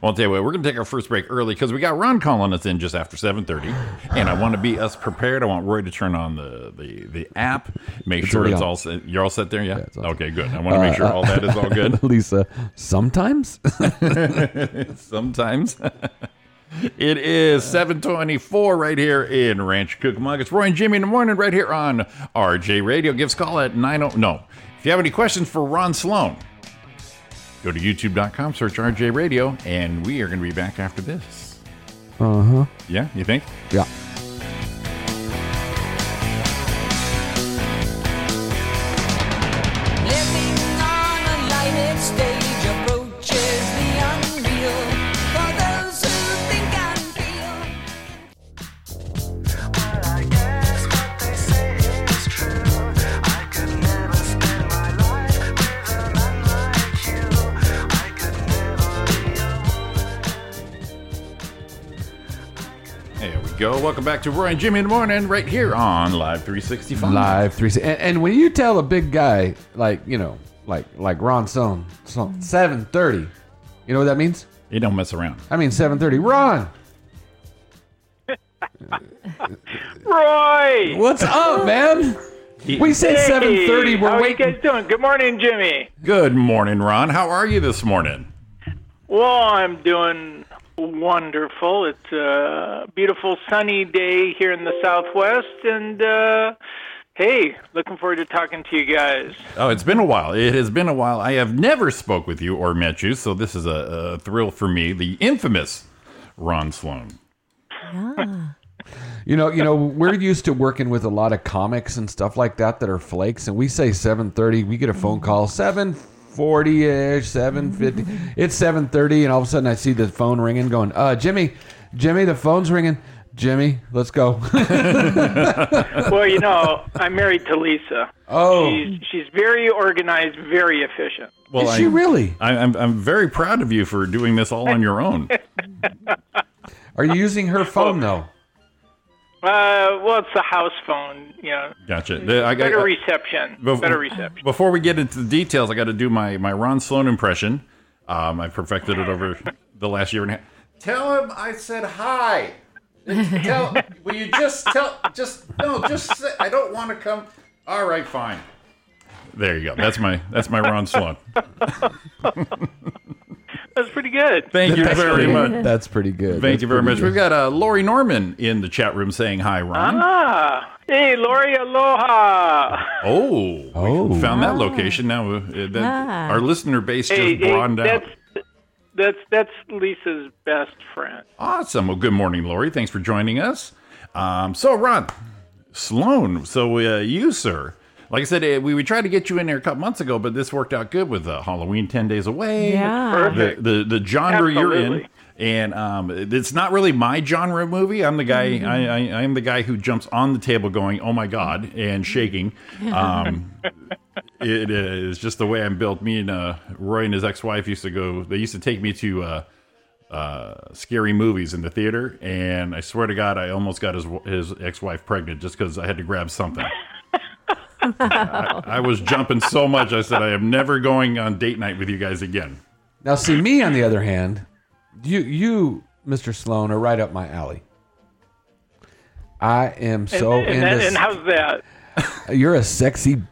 Speaker 8: Well, I'll tell you what, we're going to take our first break early because we got Ron calling us in just after 7.30. And I want to be us prepared. I want Roy to turn on the, the, the app, make
Speaker 7: It's
Speaker 8: sure it's
Speaker 7: on.
Speaker 8: all set. You're all set there, yeah?
Speaker 7: all
Speaker 8: okay, good. I want to make uh, sure all that is all good. <laughs>
Speaker 7: Lisa, sometimes <laughs>
Speaker 8: Sometimes. <laughs> it is 724 right here in Ranch Cucamonga. It's Roy and Jimmy in the morning right here on RJ Radio. Give us a call at 90. No. If you have any questions for Ron Sloan, go to youtube.com, search RJ Radio, and we are going to be back after this.
Speaker 7: uh huh.
Speaker 8: Yeah, you think?
Speaker 7: Yeah.
Speaker 8: Go. Welcome back to Roy and Jimmy in the morning right here on Live 365.
Speaker 7: Live three. And, and when you tell a big guy like you know, like like Ron Sloan, seven thirty, you know what that means?
Speaker 8: You don't mess around.
Speaker 7: I mean seven thirty. Ron, <laughs>
Speaker 10: Roy!
Speaker 7: what's up, man? We said
Speaker 10: Hey,
Speaker 7: seven thirty. We're
Speaker 10: How are you guys doing? Good morning, Jimmy.
Speaker 8: Good morning, Ron. How are you this morning?
Speaker 10: Well, I'm doing wonderful. It's a beautiful sunny day here in the Southwest, and uh, hey, looking forward to talking to you guys.
Speaker 8: Oh, it's been a while. It has been a while. I have never spoke with you or met you, so this is a, a thrill for me. The infamous Ron Sloan. Yeah. <laughs>
Speaker 7: You know, you know, we're used to working with a lot of comics and stuff like that that are flakes, and we say seven thirty. We get a phone call seven forty ish, seven fifty. It's seven thirty, and all of a sudden I see the phone ringing, going, "Uh, Jimmy, Jimmy, the phone's ringing. Jimmy, let's go. <laughs>
Speaker 10: well, you know, I'm married to Lisa.
Speaker 7: Oh.
Speaker 10: she's she's very organized, very efficient.
Speaker 8: Well,
Speaker 7: Is she
Speaker 8: I-
Speaker 7: really?
Speaker 8: I, I'm I'm very proud of you for doing this all on your own. <laughs>
Speaker 7: Are you using her phone though?
Speaker 10: Uh, well, it's a house phone, you know.
Speaker 8: Gotcha. The- I got-
Speaker 10: better reception.
Speaker 8: Bef-
Speaker 10: better reception.
Speaker 8: Before we get into the details, I got to do my my Ron Sloan impression. Um, I perfected it over the last year and a half. Tell him I said hi. Tell. will you just tell? Just no. Just. Say, I don't want to come. All right. Fine. There you go. That's my that's my Ron Sloan. <laughs>
Speaker 10: That's pretty good.
Speaker 8: Thank you
Speaker 7: That's
Speaker 8: very
Speaker 7: pretty-
Speaker 8: much. <laughs>
Speaker 7: That's pretty good.
Speaker 8: Thank
Speaker 7: That's
Speaker 8: you very
Speaker 7: pretty
Speaker 8: much.
Speaker 7: good.
Speaker 8: We've got uh, Lori Norman in the chat room saying hi, Ron.
Speaker 10: Ah, hey, Lori, aloha.
Speaker 8: Oh,
Speaker 7: Oh.
Speaker 8: we found that location now. Uh, that,
Speaker 11: Ah.
Speaker 8: Our listener base just
Speaker 10: Hey, hey,
Speaker 8: broadened out.
Speaker 10: that's that's that's Lisa's best friend.
Speaker 8: Awesome. Well, good morning, Lori. Thanks for joining us. Um, so, Ron Sloan, so uh, you, sir, like I said, uh, we, we tried to get you in there a couple months ago, but this worked out good with uh, Halloween 10 Days Away.
Speaker 11: Yeah.
Speaker 10: Perfect.
Speaker 8: The, the, the genre you're in. And um, it's not really my genre movie. I'm the guy.
Speaker 11: Mm-hmm.
Speaker 8: I, I, I am the guy who jumps on the table, going, "Oh my god!" and shaking. Um, <laughs> it is just the way I'm built. Me and uh, Roy and his ex-wife used to go. They used to take me to uh, uh, scary movies in the theater, and I swear to God, I almost got his his ex-wife pregnant just because I had to grab something. <laughs> I, <laughs> I was jumping so much. I said, I am never going on date night with you guys again.
Speaker 7: Now, see me on the other hand, you you Mr. Sloan are right up my alley. I am so
Speaker 10: and, and,
Speaker 7: into.
Speaker 10: and how's that? <laughs>
Speaker 7: You're a sexy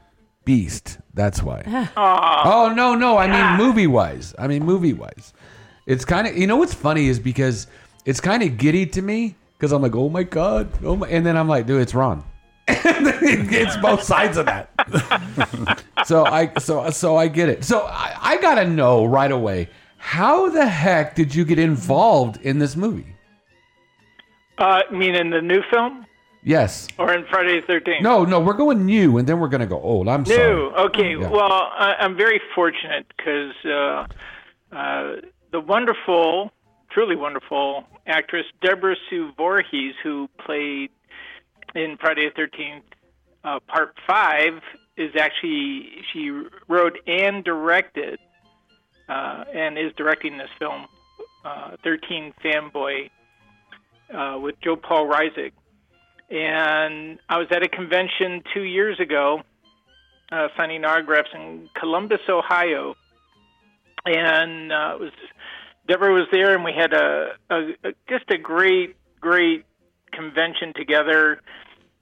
Speaker 7: beast. That's why. <laughs> oh no, no. I mean movie wise. I mean movie wise. It's kind of you know what's funny is because it's kind of giddy to me because I'm like oh my god oh my and then I'm like dude it's Ron. It's both sides of that. so I so so I get it. So I, I gotta know right away how the heck did you get involved in this movie?
Speaker 10: Uh, you mean in the new film
Speaker 7: Yes.
Speaker 10: or in Friday the Thirteenth?
Speaker 7: No, no, we're going new, and then we're gonna go old. I'm
Speaker 10: New.
Speaker 7: sorry.
Speaker 10: Okay.
Speaker 7: Yeah.
Speaker 10: Well, I, I'm very fortunate because uh, uh, the wonderful, truly wonderful actress Deborah Sue Voorhees, who played in Friday the Thirteenth uh, Part Five, is actually she wrote and directed uh, and is directing this film, uh, Thirteen Fanboy, uh, with Joe Paul Reisig. And I was at a convention two years ago, uh, signing autographs in Columbus, Ohio, and uh, it was Deborah was there, and we had a, a, a just a great, great convention together.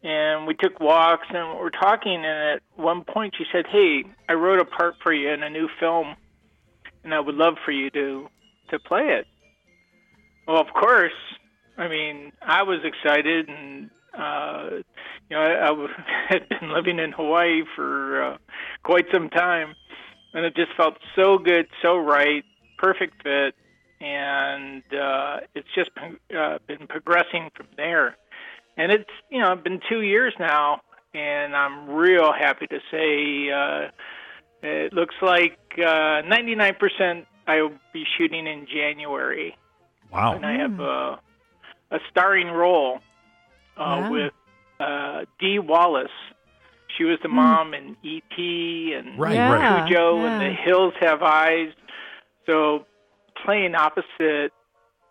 Speaker 10: And we took walks, and we're talking. And at one point, she said, "Hey, I wrote a part for you in a new film, and I would love for you to to play it." Well, of course. I mean, I was excited, and uh, you know, I, <laughs> had been living in Hawaii for uh, quite some time, and it just felt so good, so right, perfect fit, and uh, it's just uh, been progressing from there. And it's you know been two years now, and I'm real happy to say uh, it looks like uh, 99% I will be shooting in January
Speaker 8: Wow.
Speaker 10: and I have a, a starring role uh,
Speaker 11: Wow.
Speaker 10: with uh, Dee Wallace. She was the mom in E.T. and
Speaker 8: Right,
Speaker 11: Yeah.
Speaker 8: right.
Speaker 10: Cujo
Speaker 11: yeah.
Speaker 10: and The Hills Have Eyes. So playing opposite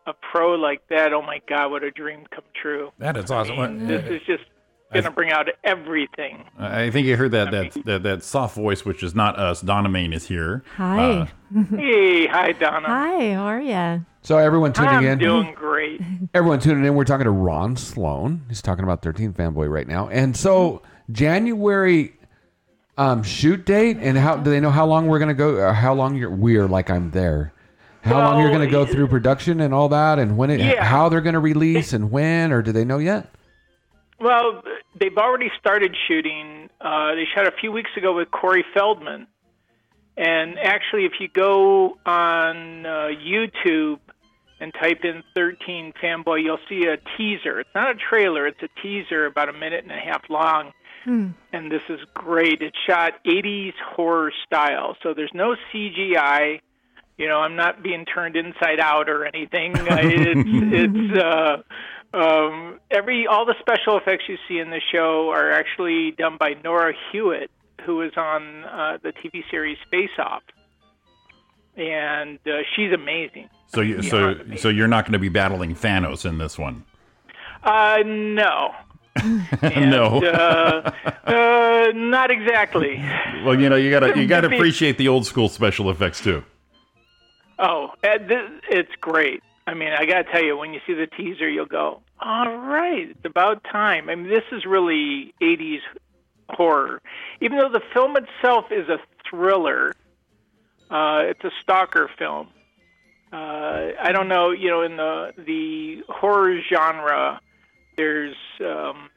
Speaker 10: a pro like that, oh my God, what a dream come true.
Speaker 8: That is awesome.
Speaker 10: And this is just going to bring out everything.
Speaker 8: I think you heard that that, that that soft voice, which is not us. Donna Main is here.
Speaker 11: Hi.
Speaker 8: Uh,
Speaker 10: hey, hi, Donna.
Speaker 11: Hi, how are you?
Speaker 7: So everyone tuning
Speaker 10: I'm
Speaker 7: in.
Speaker 10: doing great. <laughs>
Speaker 7: Everyone tuning in, we're talking to Ron Sloan. He's talking about 13 Fanboy right now. And so January um, shoot date and how do they know how long we're going to go or how long you're we're like I'm there. How long you're
Speaker 10: Well,
Speaker 7: going to go through production and all that and when it
Speaker 10: Yeah.
Speaker 7: how they're going to release and when or do they know yet?
Speaker 10: Well, they've already started shooting. Uh, they shot a few weeks ago with Corey Feldman. And actually, if you go on uh, YouTube and type in 13 Fanboy, you'll see a teaser. It's not a trailer, it's a teaser about a minute and a half long. And this is great. It's shot 80s horror style. So there's no CGI. You know, I'm not being turned inside out or anything. <laughs> It's it's uh, Um, every all the special effects you see in the show are actually done by Nora Hewitt, who was on uh, the TV series Face Off, and uh, she's amazing.
Speaker 8: So you, so so you're not going to be battling Thanos in this one.
Speaker 10: Uh, no. <laughs>
Speaker 8: no.
Speaker 10: uh, uh, not exactly.
Speaker 8: Well, you know, you gotta you gotta <laughs> appreciate the old school special effects too.
Speaker 10: Oh, it's great. I mean, I got to tell you, when you see the teaser, you'll go, all right, it's about time. I mean, this is really 80s horror. Even though the film itself is a thriller, uh, it's a stalker film. Uh, I don't know, you know, in the the horror genre, there's um,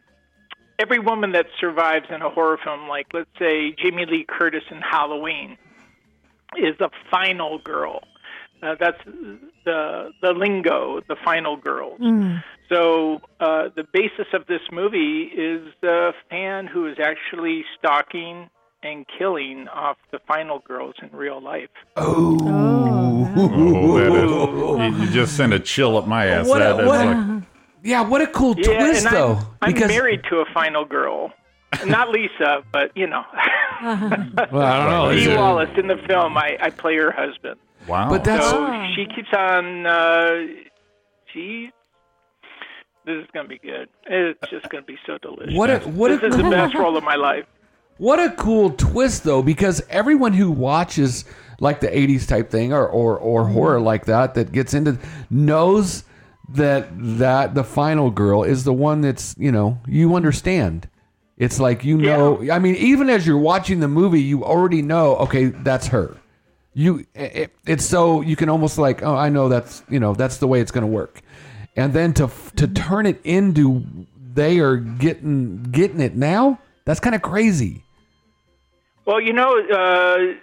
Speaker 10: every woman that survives in a horror film, like let's say Jamie Lee Curtis in Halloween, is the final girl. Uh, that's the the lingo, the final girls. So uh, the basis of this movie is a fan who is actually stalking and killing off the final girls in real life.
Speaker 8: Oh, that is, you, you just sent a chill up my ass.
Speaker 7: What a-
Speaker 8: That is
Speaker 7: what a-
Speaker 8: like-
Speaker 7: Yeah, what a cool
Speaker 10: Yeah,
Speaker 7: twist,
Speaker 10: and
Speaker 7: though.
Speaker 10: I'm, I'm married to a final girl. Not Lisa, but you know. <laughs>
Speaker 7: Well, I don't know. Is Dee
Speaker 10: Wallace in the film, I, I play her husband.
Speaker 8: Wow.
Speaker 7: But that's-
Speaker 10: so she keeps on. Uh, she. This is gonna be good. It's just gonna be so delicious.
Speaker 7: What a- what a
Speaker 10: this is the best role of my life.
Speaker 7: What a cool twist, though, because everyone who watches like the '80s type thing or or, or horror like that that gets into knows that that the final girl is the one that's you know you understand. It's like you know. I mean, even as you're watching the movie, you already know. Okay, that's her. You. It, it's so you can almost like, oh, I know that's you know that's the way it's going to work, and then to to turn it into they are getting getting it now. That's kind of crazy.
Speaker 10: Well, you know, uh,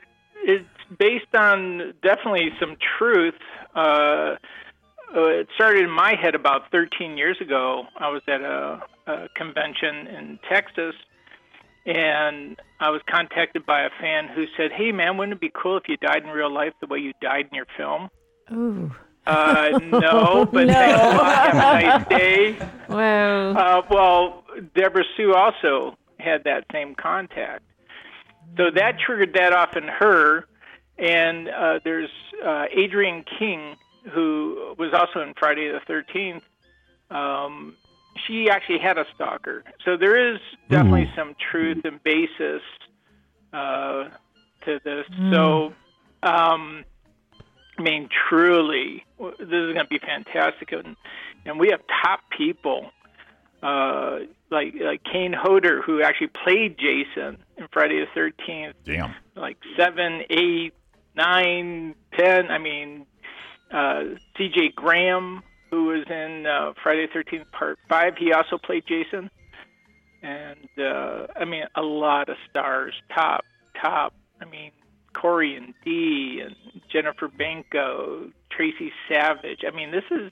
Speaker 10: it's based on definitely some truth. Uh, uh, it started in my head about 13 years ago. I was at a, a convention in Texas, and I was contacted by a fan who said, "Hey, man, wouldn't it be cool if you died in real life the way you died in your film?"
Speaker 11: Ooh.
Speaker 10: Uh, <laughs> no, but
Speaker 11: No.
Speaker 10: thanks a lot. Have a nice <laughs> day.
Speaker 11: Wow.
Speaker 10: Uh, well, Deborah Sue also had that same contact. So that triggered that off in her. And uh, there's uh, Adrienne King, who was also in Friday the 13th. Um, she actually had a stalker. So there is definitely some truth and basis uh, to this. So, um, I mean, truly, this is going to be fantastic. And, and we have top people uh, like like Kane Hodder, who actually played Jason in Friday the Thirteenth.
Speaker 8: Damn.
Speaker 10: Like seven, eight, nine, ten. I mean, uh, C.J. Graham, who was in uh, Friday the Thirteenth Part Five, he also played Jason. And uh, I mean, a lot of stars, top, top. I mean, Corey and Dee and Jennifer Banko, Tracie Savage. I mean, this is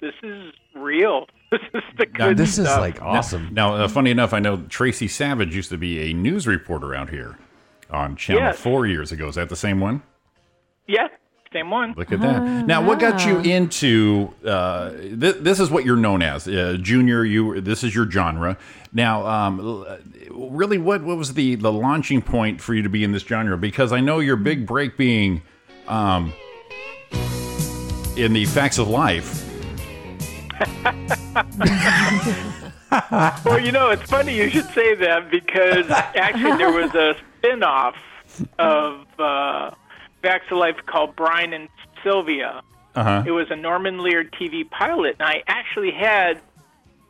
Speaker 10: this is real. <laughs> This is the good now, this stuff.
Speaker 7: Is like awesome.
Speaker 8: Now, uh, funny enough, I know Tracie Savage used to be a news reporter out here on Channel
Speaker 10: Yes.
Speaker 8: 4 years ago. Is that the same one?
Speaker 10: Yeah, same one.
Speaker 8: Look at that. Now, what got you into uh, th- this? Is what you're known as, uh, Junior. You. This is your genre. Now, um, really, what what was the the launching point for you to be in this genre? Because I know your big break being um, in the Facts of Life. <laughs>
Speaker 10: well, you know, it's funny you should say that because actually there was a spin-off of uh, Facts of Life called Brian and Sylvia.
Speaker 8: Uh-huh.
Speaker 10: It was a Norman Lear TV pilot, and I actually had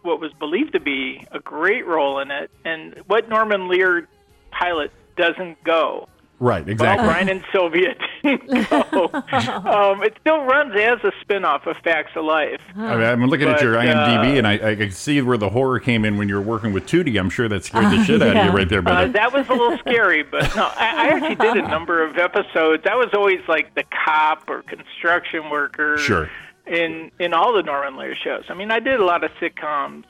Speaker 10: what was believed to be a great role in it. And what Norman Lear pilot doesn't go?
Speaker 8: Right. Exactly.
Speaker 10: Well, Brian and Sylvia <laughs> didn't go. <laughs> um, it still runs as a spin-off of Facts of Life.
Speaker 8: I mean, I'm looking at your IMDb,
Speaker 10: uh,
Speaker 8: and I, I can see where the horror came in when you were working with Tootie. I'm sure that scared the shit out of you right there,
Speaker 10: Uh, that was a little scary, but no, I, I actually did a <laughs> number of episodes. I was always like the cop or construction worker
Speaker 8: Sure.
Speaker 10: in in all the Norman Lear shows. I mean, I did a lot of sitcoms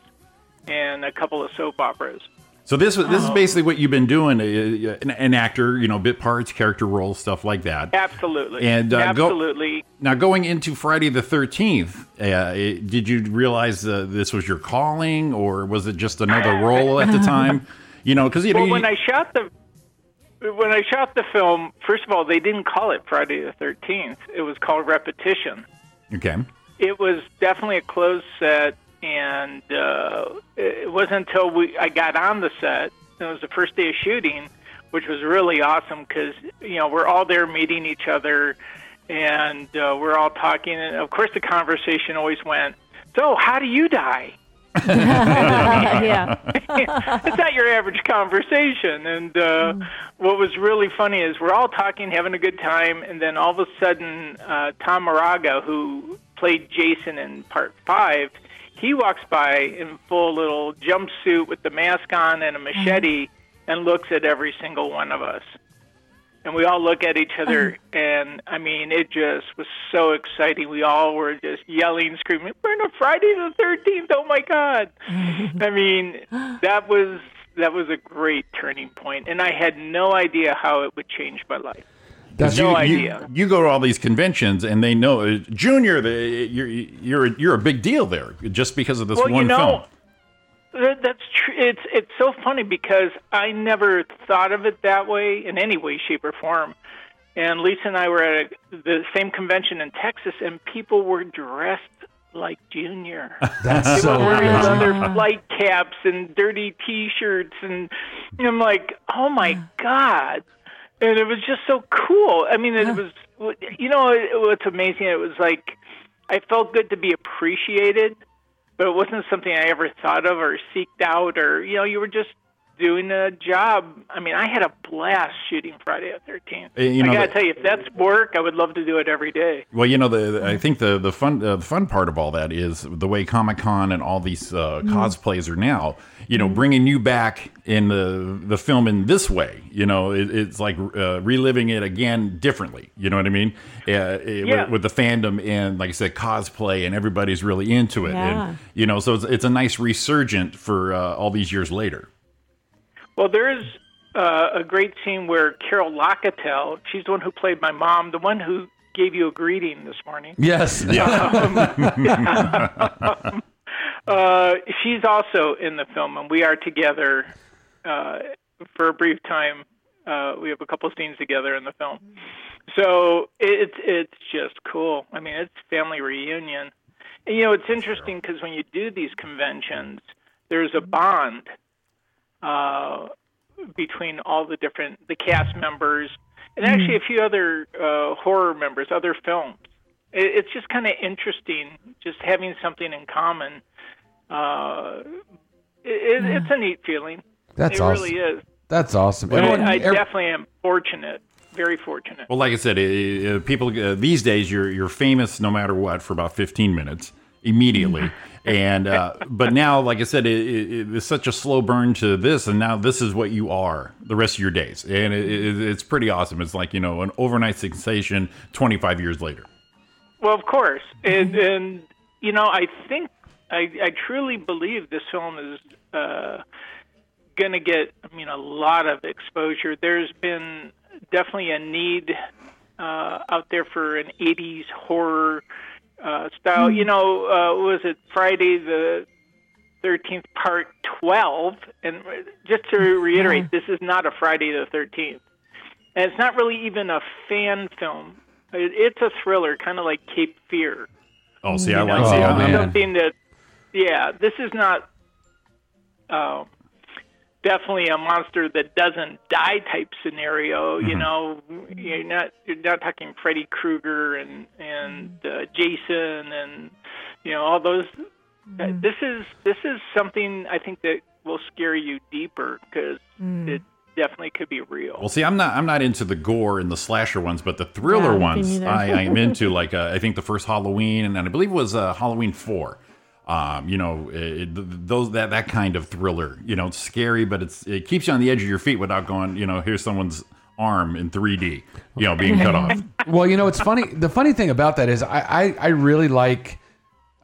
Speaker 10: and a couple of soap operas.
Speaker 8: So this this is basically what you've been doing, uh, an, an actor, you know, bit parts, character roles, stuff like that.
Speaker 10: Absolutely.
Speaker 8: And uh, go- Now, going into Friday the Thirteenth, uh, did you realize uh, this was your calling, or was it just another <laughs> role at the time? You know, because you know,
Speaker 10: well,
Speaker 8: you-
Speaker 10: when I shot the when I shot the film, first of all, they didn't call it Friday the Thirteenth. It was called Repetition.
Speaker 8: okay,
Speaker 10: It was definitely a closed set, and uh, it wasn't until we I got on the set. and It was the first day of shooting, which was really awesome because you know we're all there meeting each other, and uh, we're all talking. And of course, the conversation always went, "So, how do you die?" <laughs>
Speaker 11: yeah. <laughs>
Speaker 10: it's not your average conversation. And uh, what was really funny is we're all talking, having a good time, and then all of a sudden, uh, Tom Morga, who played Jason in part five, he walks by in full little jumpsuit with the mask on and a mhm. machete and looks at every single one of us. And we all look at each other, uh-huh. and I mean, it just was so exciting. We all were just yelling, screaming, "We're on a Friday the Thirteenth! Oh my God!" <laughs> I mean, that was that was a great turning point, and I had no idea how it would change my life.
Speaker 8: Because
Speaker 10: no
Speaker 8: you,
Speaker 10: idea.
Speaker 8: You, you go to all these conventions, and they know uh, Junior. The, you're you're you're a big deal there just because of this
Speaker 10: well,
Speaker 8: one
Speaker 10: you know,
Speaker 8: film.
Speaker 10: that's true. It's it's so funny because I never thought of it that way in any way, shape, or form. And Lisa and I were at a, the same convention in Texas, and people were dressed like Junior. <laughs>
Speaker 7: That's
Speaker 10: they
Speaker 7: so
Speaker 10: were wearing
Speaker 7: amazing.
Speaker 10: leather flight caps and dirty T-shirts, and I'm like, oh my god! And it was just so cool. I mean, it was, you know, it, what's amazing? It was like I felt good to be appreciated, but it wasn't something I ever thought of or seeked out, or you know, you were just doing a job. I mean, I had a blast shooting Friday the Thirteenth.
Speaker 8: Uh, you know,
Speaker 10: I gotta
Speaker 8: the-
Speaker 10: tell you, if that's work, I would love to do it every day.
Speaker 8: Well, you know, the I think the the fun uh, the fun part of all that is the way Comic Con and all these uh,
Speaker 10: Mm.
Speaker 8: cosplays are now. You know, bringing you back in the the film in this way. You know, it, it's like uh, reliving it again differently. You know what I mean? Uh, it-
Speaker 10: Yeah.
Speaker 8: with, with the fandom and like I said, cosplay and everybody's really into it.
Speaker 11: Yeah.
Speaker 8: And you know, so it's, it's a nice resurgent for uh, all these years later.
Speaker 10: Well, there is uh, a great scene where Carol Locatell, she's the one who played my mom, the one who gave you a greeting this morning.
Speaker 7: Yes. <laughs> <laughs> <laughs>
Speaker 10: Uh, she's also in the film, and we are together uh, for a brief time. Uh, we have a couple scenes together in the film, so it's it's just cool. I mean, it's family reunion. And, you know, it's interesting because when you do these conventions, there's a bond uh, between all the different the cast members and actually a few other uh, horror members, other films. It, it's just kind of interesting, just having something in common. Uh, it, it's a neat feeling.
Speaker 7: That's
Speaker 10: it
Speaker 7: awesome.
Speaker 10: really is.
Speaker 7: That's awesome.
Speaker 10: But
Speaker 7: Everyone-
Speaker 10: I, I
Speaker 7: every-
Speaker 10: definitely am fortunate, very fortunate.
Speaker 8: Well, like I said, uh, uh, people uh, these days you're you're famous no matter what for about 15 minutes immediately, <laughs> and uh, but now, like I said, it, it, it's such a slow burn to this, and now this is what you are the rest of your days, and it, it, it's pretty awesome. It's like you know an overnight sensation 25 years later.
Speaker 10: Well, of course, and, and you know, I think I, I truly believe this film is uh, going to get, I mean, a lot of exposure. There's been definitely a need uh, out there for an '80s horror uh, style. You know, uh, was it Friday the 13th, Part 12? And just to reiterate, this is not a Friday the 13th, and it's not really even a fan film. It, it's a thriller, kind of like Cape Fear.
Speaker 8: Oh, see, I
Speaker 10: You
Speaker 8: like see,
Speaker 7: Oh,
Speaker 10: something that, yeah, this is not uh, definitely a monster that doesn't die type scenario. You know, you're not you're not talking Freddy Krueger and and uh, Jason and you know all those. uh, This is this is something I think that will scare you deeper because it definitely could be real.
Speaker 8: Well, see, I'm not I'm not into the gore and the slasher ones, but the thriller
Speaker 11: Yeah,
Speaker 8: ones. I, I am into. <laughs> Like uh, I think the first Halloween, and I believe it was uh, Halloween four. Um, you know, it, th- those that that kind of thriller. You know, it's scary, but it's it keeps you on the edge of your feet without going. You know, here's someone's arm in 3D. You know, being cut off. <laughs>
Speaker 7: well, you know, it's funny. The funny thing about that is, I, I, I really like,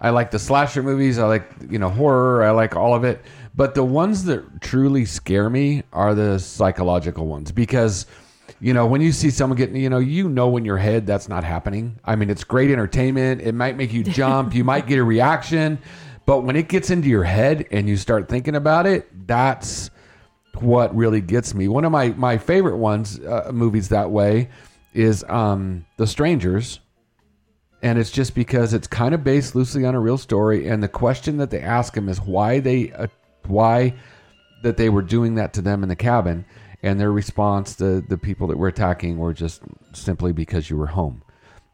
Speaker 7: I like the slasher movies. I like, you know, horror. I like all of it. But the ones that truly scare me are the psychological ones because you know, when you see someone getting, you know, you know in your head that's not happening. I mean, it's great entertainment. It might make you <laughs> jump, you might get a reaction, but when it gets into your head and you start thinking about it, that's what really gets me. One of my my favorite ones uh, movies that way is um The Strangers. And it's just because it's kind of based loosely on a real story and the question that they ask him is why they uh, why that they were doing that to them in the cabin and their response to the people that were attacking were just simply because you were home.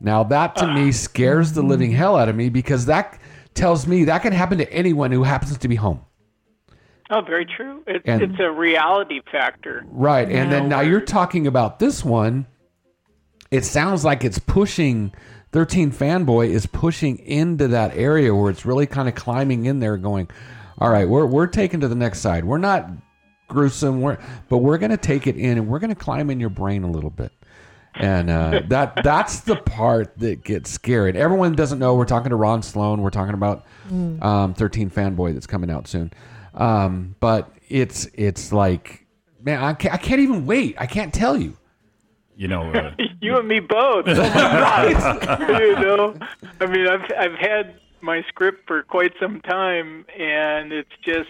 Speaker 7: Now that to me ah. scares the living mm-hmm. hell out of me because that tells me that can happen to anyone who happens to be home.
Speaker 10: Oh, very true. It's
Speaker 7: And-
Speaker 10: it's a reality factor.
Speaker 7: Right. And then now you're talking about this one. It sounds like it's pushing 13 fanboy is pushing into that area where it's really kind of climbing in there going, all right, we're we're taking to the next side. We're not gruesome, we're but we're gonna take it in and we're gonna climb in your brain a little bit. And uh, <laughs> that that's the part that gets scary. And everyone doesn't know we're talking to Ron Sloan. We're talking about
Speaker 12: Mm.
Speaker 7: um, 13 fanboy that's coming out soon. Um, but it's it's like man, I can't, I can't even wait. I can't tell you.
Speaker 8: You know, uh, <laughs>
Speaker 10: You and me both. Oh <laughs> you know, I mean, I've I've had my script for quite some time, and it's just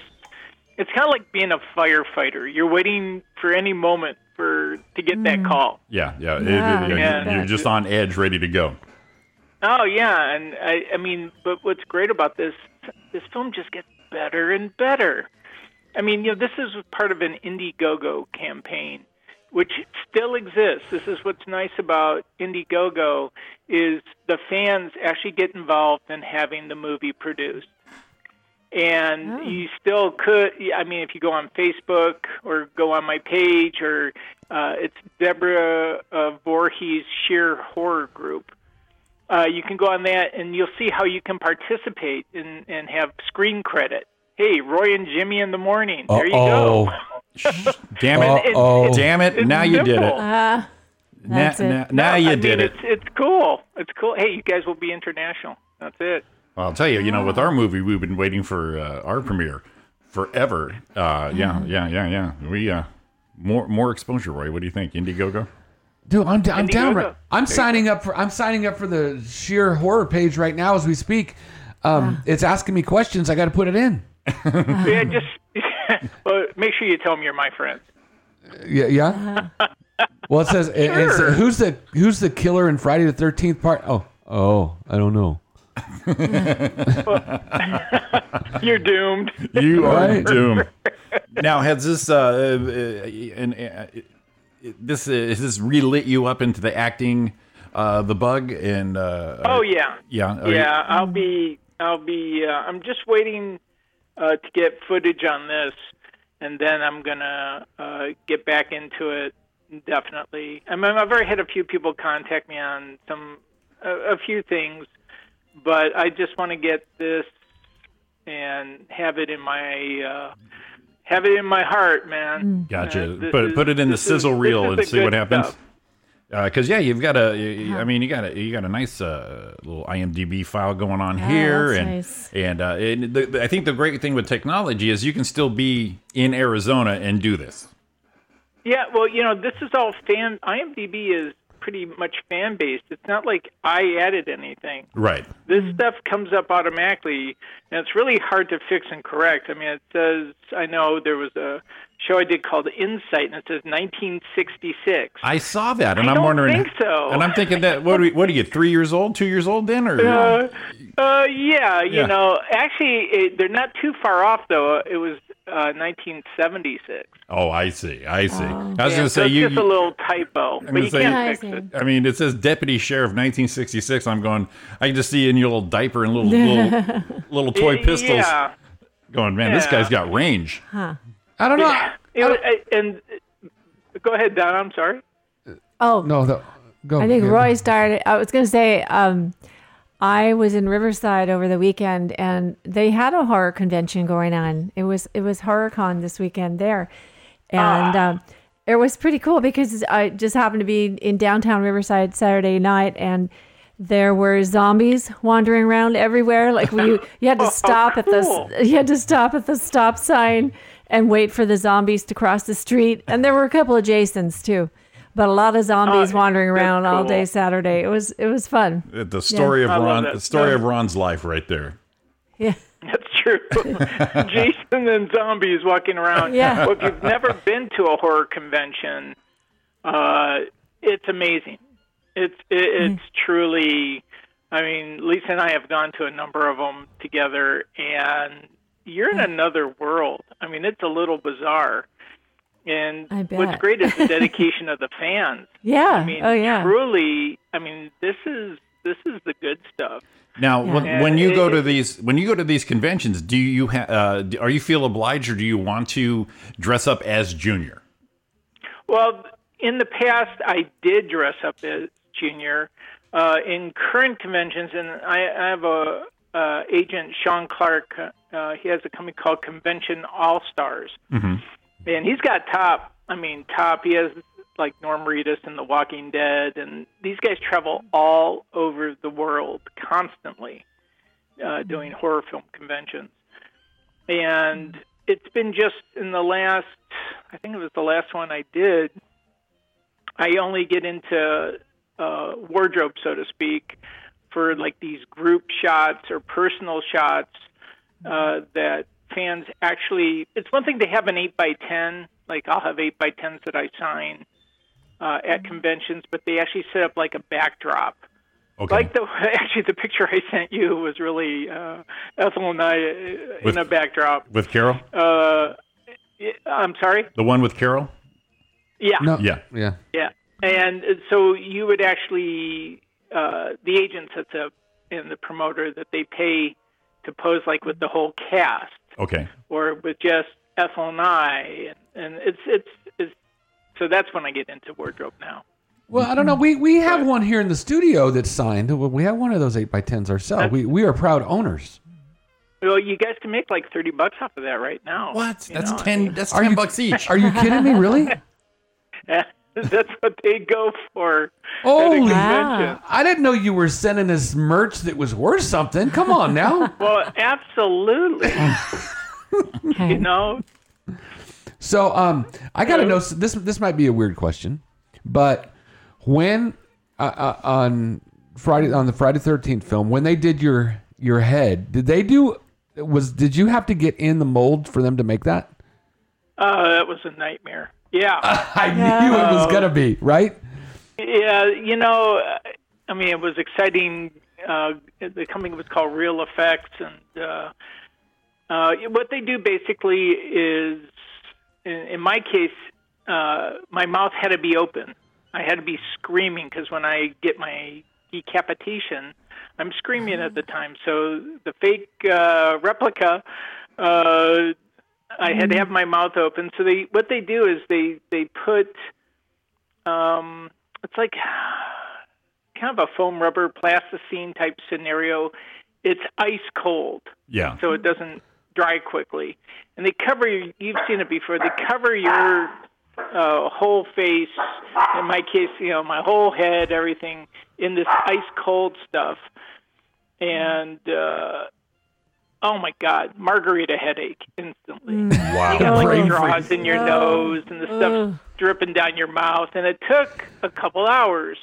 Speaker 10: it's kind of like being a firefighter. You're waiting for any moment for to get that mm. call.
Speaker 8: yeah, yeah, it-
Speaker 10: Yeah.
Speaker 8: it- you-
Speaker 10: Yeah.
Speaker 8: you're just on edge, ready to go.
Speaker 10: Oh yeah, and I I mean, but what's great about this this film just gets better and better. I mean, you know, this is part of an Indiegogo campaign, which still exists. This is what's nice about Indiegogo is the fans actually get involved in having the movie produced. And you still could, I mean, if you go on Facebook or go on my page, or uh, it's Deborah uh, Voorhees Sheer Horror Group uh, you can go on that and you'll see how you can participate and and have screen credit. Hey, Roy and Jimmy in the morning. There you go. <laughs>
Speaker 8: Damn it!
Speaker 10: Uh-oh.
Speaker 8: Damn it!
Speaker 10: It's
Speaker 8: now you did it.
Speaker 10: simple.
Speaker 11: Uh,
Speaker 8: Na-
Speaker 11: it.
Speaker 8: na- now
Speaker 10: No,
Speaker 8: you
Speaker 10: I
Speaker 8: did
Speaker 10: mean,
Speaker 8: it.
Speaker 10: It's it's cool. It's cool. Hey, you guys will be international. That's it.
Speaker 8: Well, I'll tell you, you know, with our movie, we've been waiting for uh, our premiere forever. Uh, yeah, yeah, yeah, yeah. We uh, more more exposure, Roy. What do you think, Indiegogo?
Speaker 7: Dude, I'm, I'm down. Right- I'm signing up for I'm signing up for the sheer horror page right now as we speak. Um, It's asking me questions. I got to put it in. <laughs>
Speaker 10: yeah, just <laughs> well, make sure you tell them you're my friend.
Speaker 7: Yeah, yeah. Well, it says it- it's,
Speaker 10: Sure.
Speaker 7: who's the who's the killer in Friday the Thirteenth Part? Oh, oh, I don't know.
Speaker 10: You're doomed.
Speaker 8: You are
Speaker 7: Right.
Speaker 8: doomed. <laughs> Now, has this uh, uh, and uh, this uh, has this relit you up into the acting, uh, the bug, and uh,
Speaker 10: Oh yeah.
Speaker 8: yeah, Are you-
Speaker 10: Yeah, I'll be. I'll be. Uh, I'm just waiting uh, to get footage on this, and then I'm gonna uh, get back into it. Definitely. I mean, I've already had a few people contact me on some a, a few things, but I just want to get this and have it in my uh, have it in my heart, man.
Speaker 8: Gotcha.
Speaker 10: Uh,
Speaker 8: put
Speaker 10: is-
Speaker 8: put it in the
Speaker 10: this is-
Speaker 8: sizzle reel and see what happens.
Speaker 10: stuff.
Speaker 8: Because yeah, you've got a. you- I mean, you got a you got a nice uh, little IMDb file going on
Speaker 11: Yeah,
Speaker 8: here,
Speaker 11: that's
Speaker 8: and
Speaker 11: nice.
Speaker 8: and, uh, and the, the- I think the great thing with technology is you can still be in Arizona and do this.
Speaker 10: Yeah, well, you know, this is all fan. IMDb is pretty much fan based. It's not like I added anything.
Speaker 8: Right.
Speaker 10: This stuff comes up automatically, and it's really hard to fix and correct. I mean, it says I know there was a show I did called Insight, and it says 1966.
Speaker 8: I saw that, and
Speaker 10: I
Speaker 8: am
Speaker 10: don't
Speaker 8: wondering.
Speaker 10: think so.
Speaker 8: And I'm thinking that what are, we, what are you? Three years old? Two years old then? Or
Speaker 10: Uh, uh, yeah, you know, actually, it, they're not too far off though. It was uh, 1976.
Speaker 8: oh, I see. I see. I was
Speaker 10: Yeah,
Speaker 8: going to
Speaker 10: so
Speaker 8: say
Speaker 10: it's
Speaker 8: you.
Speaker 10: just a little typo,
Speaker 8: I'm
Speaker 10: but you
Speaker 8: say-
Speaker 10: can't fix it.
Speaker 8: I mean, it says deputy sheriff 1966. I'm going. I can just see you in your little diaper and little little, <laughs> little toy pistols.
Speaker 10: Yeah.
Speaker 8: Going, man, this guy's got range.
Speaker 11: Huh.
Speaker 7: I don't know.
Speaker 10: It was- I- and uh, go ahead, Don. I'm sorry.
Speaker 11: Oh
Speaker 7: no, the, go.
Speaker 11: I think
Speaker 7: yeah.
Speaker 11: Roy started. I was going to say, um, I was in Riverside over the weekend, and they had a horror convention going on. It was it was HorrorCon this weekend there, and um, it was pretty cool because I just happened to be in downtown Riverside Saturday night, and there were zombies wandering around everywhere. Like you, you had to <laughs> stop at the you had to stop at the stop sign and wait for the zombies to cross the street. And there were a couple of Jasons too, but a lot of zombies
Speaker 10: Oh,
Speaker 11: wandering
Speaker 10: that's
Speaker 11: around all day Saturday. It was it was fun.
Speaker 8: The story
Speaker 10: I
Speaker 8: of
Speaker 10: love
Speaker 8: Ron, the story
Speaker 10: No.
Speaker 8: of Ron's life, right there.
Speaker 11: Yeah. <laughs>
Speaker 10: That's true. <laughs> Jason and zombies walking around.
Speaker 11: Yeah.
Speaker 10: Well, if you've never been to a horror convention, uh, it's amazing. It's it, it's truly. I mean, Lisa and I have gone to a number of them together, and you're in another world. I mean, it's a little bizarre. And
Speaker 11: I bet.
Speaker 10: what's great is the <laughs> dedication of the fans.
Speaker 11: Yeah.
Speaker 10: I mean,
Speaker 11: oh yeah.
Speaker 10: truly. I mean, this is this is the good stuff.
Speaker 8: Now, when,
Speaker 10: Yeah.
Speaker 8: when you
Speaker 10: It-
Speaker 8: go to these when you go to these conventions, do you ha- uh, are you feel obliged or do you want to dress up as Junior?
Speaker 10: Well, in the past, I did dress up as junior. Uh, in current conventions, and I, I have a uh, agent, Sean Clark. Uh, he has a company called Convention All Stars,
Speaker 8: Mm-hmm.
Speaker 10: And he's got top. I mean, top. He has like Norm Reedus and The Walking Dead, and these guys travel all over the world constantly, uh, doing horror film conventions. And it's been just in the last, I think it was the last one I did. I only get into uh, wardrobe, so to speak, for like these group shots or personal shots uh, that fans actually. It's one thing to have an eight by ten, like I'll have eight by tens that I sign uh, at conventions, but they actually set up like a backdrop.
Speaker 8: Okay.
Speaker 10: Like the <laughs> actually the picture I sent you was really uh, Ethel and I uh,
Speaker 8: With-
Speaker 10: in a backdrop.
Speaker 8: with Carol,
Speaker 10: Uh, I'm sorry.
Speaker 8: the one with Carol.
Speaker 10: Yeah.
Speaker 7: No.
Speaker 8: Yeah.
Speaker 7: Yeah.
Speaker 10: Yeah, and so you would actually uh, the agent sets up and the promoter that they pay to pose like with the whole cast
Speaker 8: Okay.
Speaker 10: or with just Ethel and I, and, and it's it's it's so that's when I get into wardrobe now.
Speaker 7: Well, I don't know. We we have one here in the studio that's signed. We have one of those eight by tens ourselves. We we are proud owners.
Speaker 10: Well, you guys can make like thirty bucks off of that right now.
Speaker 8: What?
Speaker 10: you
Speaker 8: That's
Speaker 10: know?
Speaker 8: ten. That's
Speaker 7: Are
Speaker 8: ten
Speaker 7: you-
Speaker 8: bucks each.
Speaker 7: Are you kidding me? Really? <laughs> <laughs>
Speaker 10: that's what they go for.
Speaker 7: Oh,
Speaker 10: at
Speaker 11: wow.
Speaker 7: I didn't know you were sending us merch that was worth something. Come on now. <laughs>
Speaker 10: Well, absolutely. <laughs> you know,
Speaker 7: So, um, I gotta know this. This might be a weird question, but when uh, uh, on Friday on the Friday Thirteenth film, when they did your your head, did they do? Was did you have to get in the mold for them to make that?
Speaker 10: uh, that was a nightmare. Yeah. <laughs>
Speaker 7: I knew it was gonna be right.
Speaker 10: Yeah, you know, uh, I mean, it was exciting. Uh, the company was called Real Effects, and uh, uh, what they do basically is, in, in my case, uh, my mouth had to be open. I had to be screaming because when I get my decapitation, I'm screaming at the time. So the fake uh, replica. Uh, I had to have my mouth open. So they, what they do is they they put um, it's like <sighs> kind of a foam rubber plasticine type scenario. It's ice cold,
Speaker 8: Yeah.
Speaker 10: so it doesn't dry quickly. And they cover you. You've seen it before. They cover your uh, whole face. In my case, you know, my whole head, everything in this ice cold stuff. And uh, oh my God, margarita headache instantly. Mm. You
Speaker 8: Wow.
Speaker 10: got like
Speaker 7: Brain
Speaker 10: straws
Speaker 7: freeze.
Speaker 10: in your nose and the stuff dripping down your mouth, and it took a couple hours.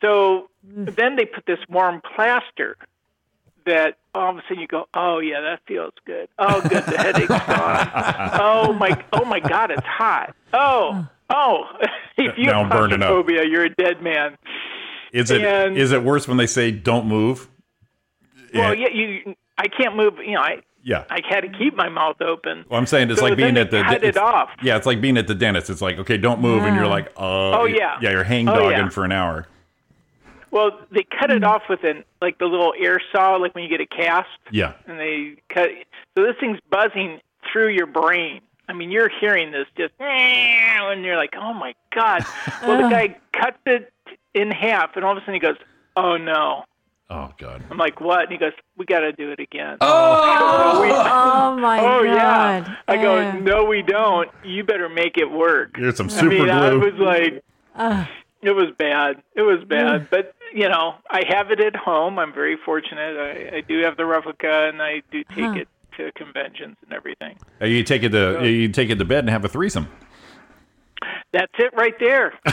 Speaker 10: So then they put this warm plaster that all of a sudden you go, oh yeah, that feels good. Oh, good, the headache's gone. <laughs> oh my, oh my God, it's hot. Oh, oh, <laughs> if you
Speaker 8: Now
Speaker 10: have
Speaker 8: I'm burning up.
Speaker 10: claustrophobia, you're a dead man.
Speaker 8: Is it
Speaker 10: And-
Speaker 8: is it worse when they say don't move?
Speaker 10: Well,
Speaker 8: Yeah.
Speaker 10: yeah, you, I can't move. You know, I,
Speaker 8: Yeah.
Speaker 10: I had to keep my mouth open.
Speaker 8: Well, I'm saying it's
Speaker 10: So
Speaker 8: like being at the
Speaker 10: cut it off.
Speaker 8: Yeah, it's like being at the dentist. It's like okay, don't move, and you're like, uh,
Speaker 10: Oh, yeah.
Speaker 8: yeah, you're hang
Speaker 10: Oh, yeah.
Speaker 8: for an hour.
Speaker 10: Well, they cut it off with an like the little air saw, like when you get a cast.
Speaker 8: Yeah.
Speaker 10: and they cut. So this thing's buzzing through your brain. I mean, you're hearing this just, and you're like, oh my god. Well, the <laughs> guy cuts it in half, and all of a sudden he goes, oh no.
Speaker 8: Oh God.
Speaker 10: I'm like, what? And he goes, we got to do it again.
Speaker 7: Oh, <laughs>
Speaker 10: We- <laughs>
Speaker 11: Oh my
Speaker 10: oh
Speaker 11: god!
Speaker 10: yeah. I go, no, we don't. You better make it work.
Speaker 8: Here's some super
Speaker 10: I
Speaker 8: super
Speaker 10: mean, I was like,
Speaker 11: uh,
Speaker 10: it was bad. It was bad. But you know, I have it at home. I'm very fortunate. I, I do have the replica, and I do take
Speaker 11: Huh.
Speaker 10: it to conventions and everything.
Speaker 8: Uh, You take it to you take it to bed and have a threesome.
Speaker 10: That's it right there. <laughs>
Speaker 7: Oh,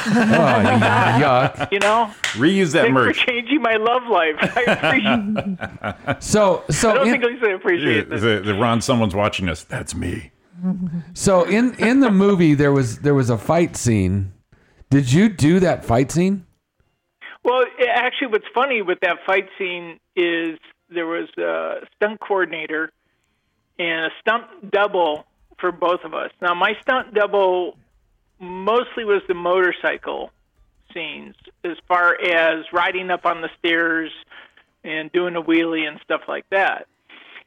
Speaker 7: yuck.
Speaker 10: You know,
Speaker 8: Reuse that
Speaker 10: thanks
Speaker 8: merch.
Speaker 10: for changing my love life. I appreciate. <laughs>
Speaker 7: So, so
Speaker 10: I don't
Speaker 7: in,
Speaker 10: think Lisa appreciate
Speaker 8: The,
Speaker 10: this.
Speaker 8: the, the Ron, someone's watching us. That's me.
Speaker 7: so in in the movie there was there was a fight scene. Did you do that fight scene?
Speaker 10: Well, i- actually, what's funny with that fight scene is there was a stunt coordinator and a stunt double for both of us. Now, my stunt double mostly was the motorcycle scenes, as far as riding up on the stairs and doing a wheelie and stuff like that.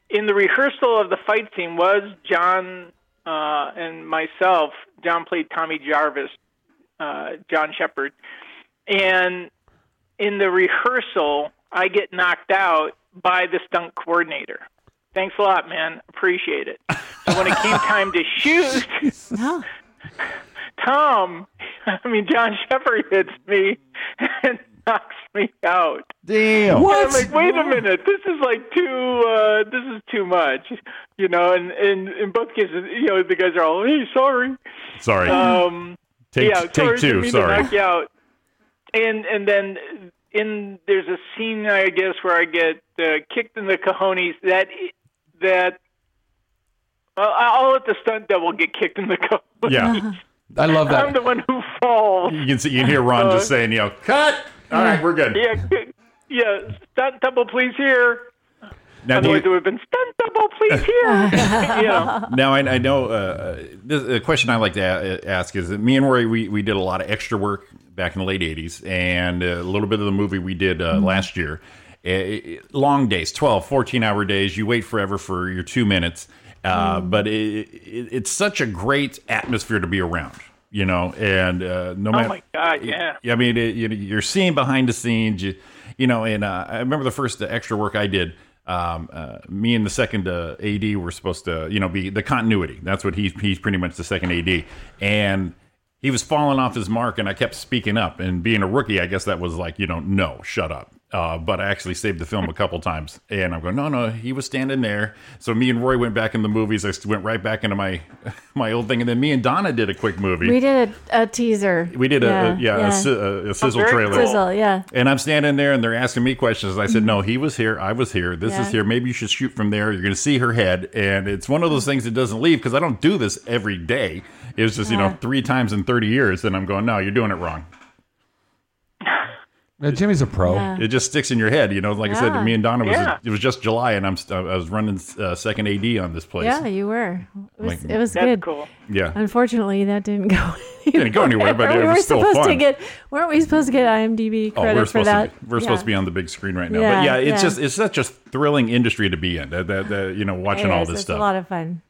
Speaker 10: In the rehearsal of the fight scene was John uh, and myself. John played Tommy Jarvis, uh, John Shepherd, and in the rehearsal, I get knocked out by the stunt coordinator. Thanks a lot, man. Appreciate it. So when it came <laughs> time to shoot,
Speaker 11: No.
Speaker 10: Tom, <laughs> I mean John Shepherd hits me <laughs> and knocks me out.
Speaker 8: Damn.
Speaker 10: And I'm like, wait a minute, this is like too, uh, this is too much, you know. And, and in both cases, you know, the guys are all, hey, sorry.
Speaker 8: Sorry.
Speaker 10: Um,
Speaker 8: Take-
Speaker 10: yeah,
Speaker 8: take two, sorry.
Speaker 10: To knock you out. And and then in there's a scene I guess where I get uh, kicked in the cojones. That that well, I'll let the stunt double get kicked in the <laughs> cojones.
Speaker 8: Yeah.
Speaker 7: I love that.
Speaker 10: I'm the one who falls.
Speaker 8: You can see, you can hear Ron just saying, you know, cut. All right, we're good.
Speaker 10: Yeah, yeah. Stunt double, please here.
Speaker 8: Now, do
Speaker 10: Otherwise,
Speaker 8: you-
Speaker 10: it would have been stunt double, please here. <laughs> <laughs> you know.
Speaker 8: Now I, I know uh, this, the question I like to a- ask is that me and Rory we, we did a lot of extra work back in the late '80s and a little bit of the movie we did uh, last year. Uh, long days, 12, 14 hour days. You wait forever for your two minutes, uh, but it, it, it's such a great atmosphere to be around. You know, and uh, no
Speaker 10: Oh
Speaker 8: matter.
Speaker 10: my God, yeah.
Speaker 8: I mean, it, you, you're seeing behind the scenes, you, you know, and uh, I remember the first uh, extra work I did. Um, uh, me and the second uh, AD were supposed to, you know, be the continuity. That's what he's he's pretty much the second AD, and he was falling off his mark, and I kept speaking up. And being a rookie, I guess that was like, you don't know, no, shut up. Uh, but I actually saved the film a couple times, and I'm going, no, no, he was standing there. So me and Roy went back in the movies. I went right back into my <laughs> my old thing, and then me and Donna did a quick movie.
Speaker 11: We did a, a teaser.
Speaker 8: We did a, a yeah, A, a, a sizzle
Speaker 10: very
Speaker 8: trailer.
Speaker 10: cool.
Speaker 11: Sizzle, yeah.
Speaker 8: And I'm standing there, and they're asking me questions. I said, "No, he was here. I was here. This is here. Maybe you should shoot from there. You're going to see her head." And it's one of those things that doesn't leave because I don't do this every day. It was just you know three times in 30 years, and I'm going, "No, you're doing it wrong."
Speaker 7: Jimmy's a pro.
Speaker 11: Yeah.
Speaker 8: It just sticks in your head. You know, like I said,
Speaker 11: Yeah.
Speaker 8: me and Donna was
Speaker 10: Yeah.
Speaker 8: it was just July, and I'm st- I was running uh, second AD on this place.
Speaker 11: Yeah, you were. It was,
Speaker 8: Like-
Speaker 11: it was
Speaker 10: That's
Speaker 11: good.
Speaker 10: cool.
Speaker 8: Yeah.
Speaker 11: Unfortunately, that didn't go. <laughs> Anywhere.
Speaker 8: Didn't go anywhere, but it
Speaker 11: we
Speaker 8: was
Speaker 11: were
Speaker 8: still
Speaker 11: supposed to
Speaker 8: fun.
Speaker 11: get. Weren't we supposed to get IMDb
Speaker 8: Oh,
Speaker 11: credit
Speaker 8: we're
Speaker 11: for
Speaker 8: supposed
Speaker 11: that?
Speaker 8: to be, we're supposed to be on the big screen right now.
Speaker 11: Yeah,
Speaker 8: but yeah, it's
Speaker 11: yeah.
Speaker 8: just it's such a thrilling industry to be in. That, that, that you know, watching
Speaker 11: It
Speaker 8: all
Speaker 11: is.
Speaker 8: this
Speaker 11: it's
Speaker 8: stuff.
Speaker 11: a lot of fun.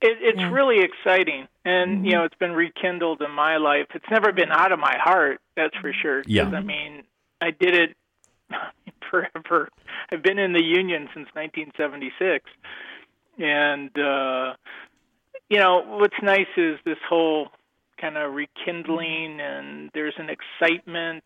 Speaker 10: It, it's
Speaker 11: Yeah.
Speaker 10: really exciting, and
Speaker 8: Mm-hmm.
Speaker 10: you know, it's been rekindled in my life. It's never been out of my heart, that's for sure.
Speaker 8: Yeah.
Speaker 10: I mean, I did it <laughs> forever. I've been in the union since 1976, and uh, you know, what's nice is this whole kind of rekindling, and there's an excitement.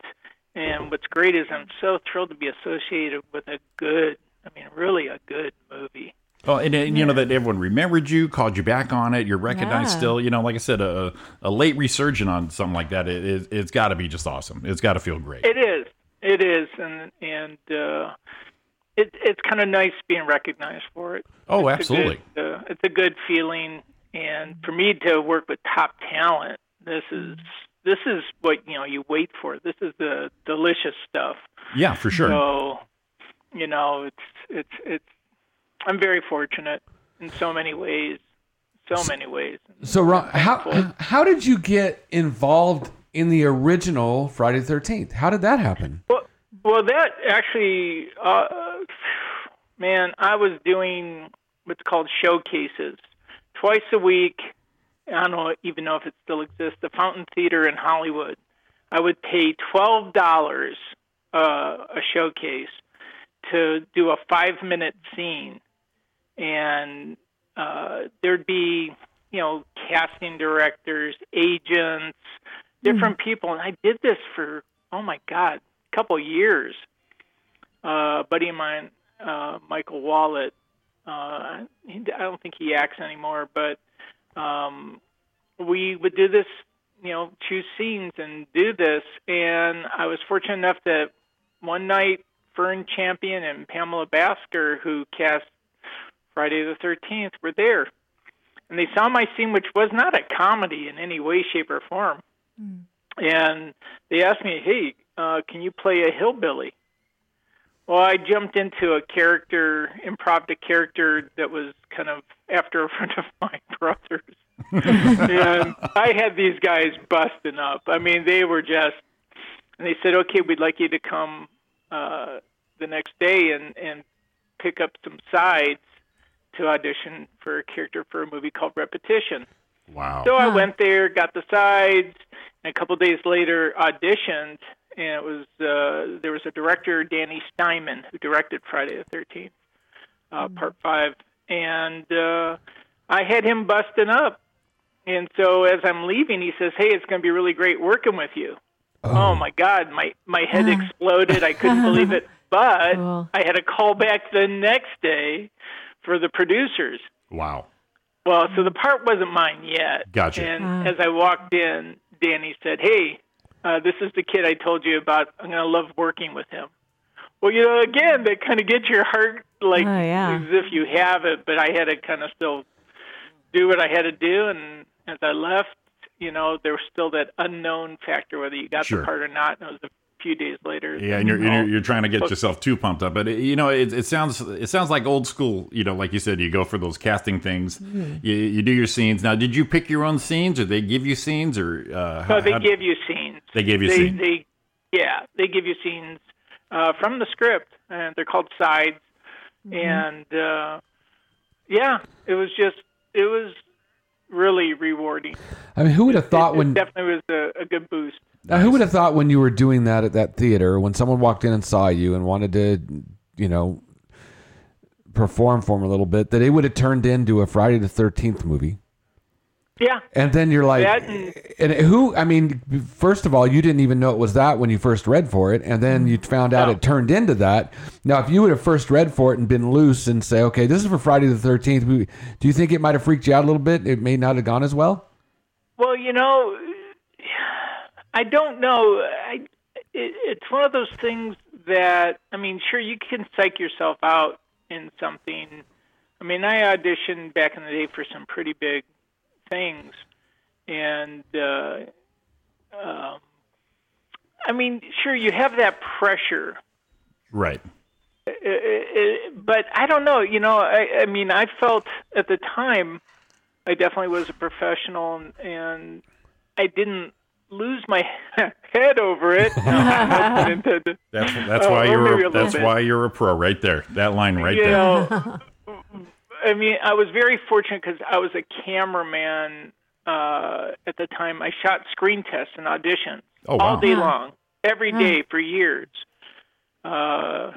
Speaker 10: And what's great is I'm so thrilled to be associated with a good, I mean, really a good movie.
Speaker 8: Oh, and, and you know that everyone remembered you, called you back on it. You're recognized
Speaker 11: Yeah.
Speaker 8: still. You know, like I said, a, a late resurgent on something like that. It, it, it's got to be just awesome. It's got to feel great.
Speaker 10: It is. It is, and and uh, it, it's kind of nice being recognized for it.
Speaker 8: Oh,
Speaker 10: It's a
Speaker 8: absolutely.
Speaker 10: good, uh, it's a good feeling, and for me to work with top talent, this is this is what you know you wait for. This is the delicious stuff.
Speaker 8: Yeah, for sure.
Speaker 10: So, you know, it's it's it's. I'm very fortunate in so many ways. So many ways.
Speaker 7: So, Ron, how how did you get involved in the original Friday the Thirteenth? How did that happen?
Speaker 10: Well, well, that actually, uh, man, I was doing what's called showcases twice a week. I don't even know if it still exists. The Fountain Theater in Hollywood. I would pay twelve dollars uh, a showcase to do a five-minute scene, and uh, there'd be, you know, casting directors, agents, different people, and I did this for oh my god, a couple years. Uh, a buddy of mine, uh, Michael Wallet, uh, he, I don't think he acts anymore, but um, we would do this, you know, choose scenes and do this. And I was fortunate enough that one night Fern Champion and Pamela Basker, who cast Friday the 13th, were there. And they saw my scene, which was not a comedy in any way, shape, or form. And they asked me, hey, uh, can you play a hillbilly? Well, I jumped into a character, improv a character that was kind of after a <laughs> friend of my brother's. <laughs> and I had these guys busting up. I mean, they were just, and they said, okay, we'd like you to come uh, the next day and, and pick up some sides to audition for a character for a movie called Repetition.
Speaker 8: Wow.
Speaker 10: So I went there, got the sides, and a couple days later auditioned. And it was uh, there was a director, Danny Steinmann, who directed Friday the Thirteenth, uh, Part Five, and uh, I had him busting up. And so as I'm leaving, he says, "Hey, it's going to be really great working with you." Oh, my God, my my head exploded. I couldn't believe it. <laughs> But I had a call back the next day for the producers.
Speaker 8: Wow.
Speaker 10: Well, so the part wasn't mine yet.
Speaker 8: Gotcha.
Speaker 10: And as I walked in, Danny said, "Hey, uh, this is the kid I told you about. I'm going to love working with him." Well, you know, again, that kind of gets your heart like
Speaker 11: Oh, yeah.
Speaker 10: as if you have it, but I had to kind of still do what I had to do. And as I left, you know, there was still that unknown factor whether you got
Speaker 8: Sure.
Speaker 10: the part or not. And it was a few days later.
Speaker 8: Yeah, and you're, you're you're trying to get yourself too pumped up, but it, you know it, it sounds it sounds like old school. You know, like you said, you go for those casting things.
Speaker 10: Mhm.
Speaker 8: You, you do your scenes. Now, did you pick your own scenes, or they give you scenes, or uh,
Speaker 10: No, they
Speaker 8: how-
Speaker 10: give you scenes.
Speaker 8: They give you
Speaker 10: they,
Speaker 8: scenes.
Speaker 10: They, yeah, they give you scenes uh, from the script, and they're called sides. And uh, yeah, it was just it was really rewarding.
Speaker 7: I mean, who would have thought
Speaker 10: it
Speaker 7: when
Speaker 10: definitely was a, a good boost.
Speaker 7: Now, who would have thought when you were doing that at that theater, when someone walked in and saw you and wanted to, you know, perform for them a little bit, that it would have turned into a Friday the Thirteenth movie?
Speaker 10: Yeah.
Speaker 7: And then you're like,
Speaker 10: That and-
Speaker 7: and who? I mean, first of all, you didn't even know it was that when you first read for it, and then you found out it turned into that. Now, if you would have first read for it and been loose and say, okay, this is for Friday the Thirteenth, do you think it might have freaked you out a little bit? It may not have gone as well.
Speaker 10: Well, you know, I don't know. I, it, it's one of those things that I mean, sure, you can psych yourself out in something. I mean, I auditioned back in the day for some pretty big things, and uh, um, I mean, sure, you have that pressure
Speaker 8: right?
Speaker 10: uh, uh, but I don't know. You know, I, I mean, I felt at the time I definitely was a professional, and, and I didn't lose my <laughs> head over it. No, <laughs> no.
Speaker 8: That's that's
Speaker 10: Uh,
Speaker 8: why you're a,
Speaker 10: a
Speaker 8: that's
Speaker 10: bit.
Speaker 8: why you're a pro right there. That line right
Speaker 10: you
Speaker 8: there.
Speaker 10: know, <laughs> I mean, I was very fortunate because I was a cameraman uh, at the time. I shot screen tests and auditions
Speaker 8: Oh, wow.
Speaker 10: all day
Speaker 8: Huh.
Speaker 10: long, every day for years. Uh,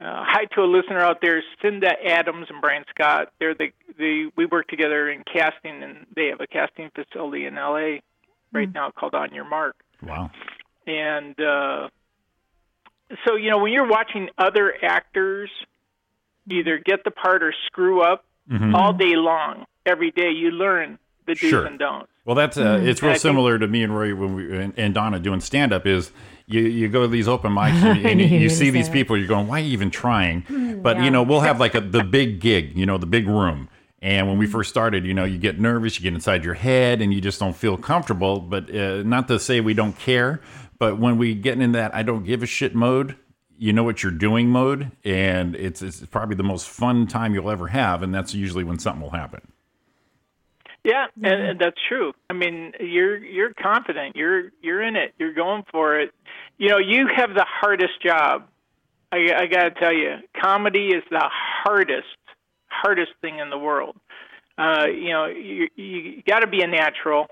Speaker 10: uh, hi to a listener out there, Cinda Adams and Brian Scott. They're the the we work together in casting, and they have a casting facility in L.A. right now called On Your Mark.
Speaker 8: Wow.
Speaker 10: And uh, so, you know, when you're watching other actors either get the part or screw up
Speaker 8: Mhm.
Speaker 10: all day long, every day, you learn the do's
Speaker 8: Sure.
Speaker 10: and don'ts.
Speaker 8: Well, that's uh, it's
Speaker 10: And I
Speaker 8: real
Speaker 10: think-
Speaker 8: similar to me and Roy when we and, and Donna doing stand up. Is you you go to these open mics and, and <laughs> you,
Speaker 11: you were
Speaker 8: you
Speaker 11: gonna
Speaker 8: see these people. You're going, why are you even trying?
Speaker 10: Hmm,
Speaker 8: But
Speaker 11: Yeah.
Speaker 8: you know, we'll have <laughs> like a the big gig. You know, the big room. And when we first started, you know, you get nervous, you get inside your head, and you just don't feel comfortable. But uh, not to say we don't care, but when we get in that I don't give a shit mode, you know what you're doing mode, and it's it's probably the most fun time you'll ever have, and that's usually when something will happen.
Speaker 10: Yeah, and, and that's true. I mean, you're you're confident. You're you're in it. You're going for it. You know, you have the hardest job. I, I got to tell you, comedy is the hardest hardest thing in the world. Uh, you know, you you got to be a natural.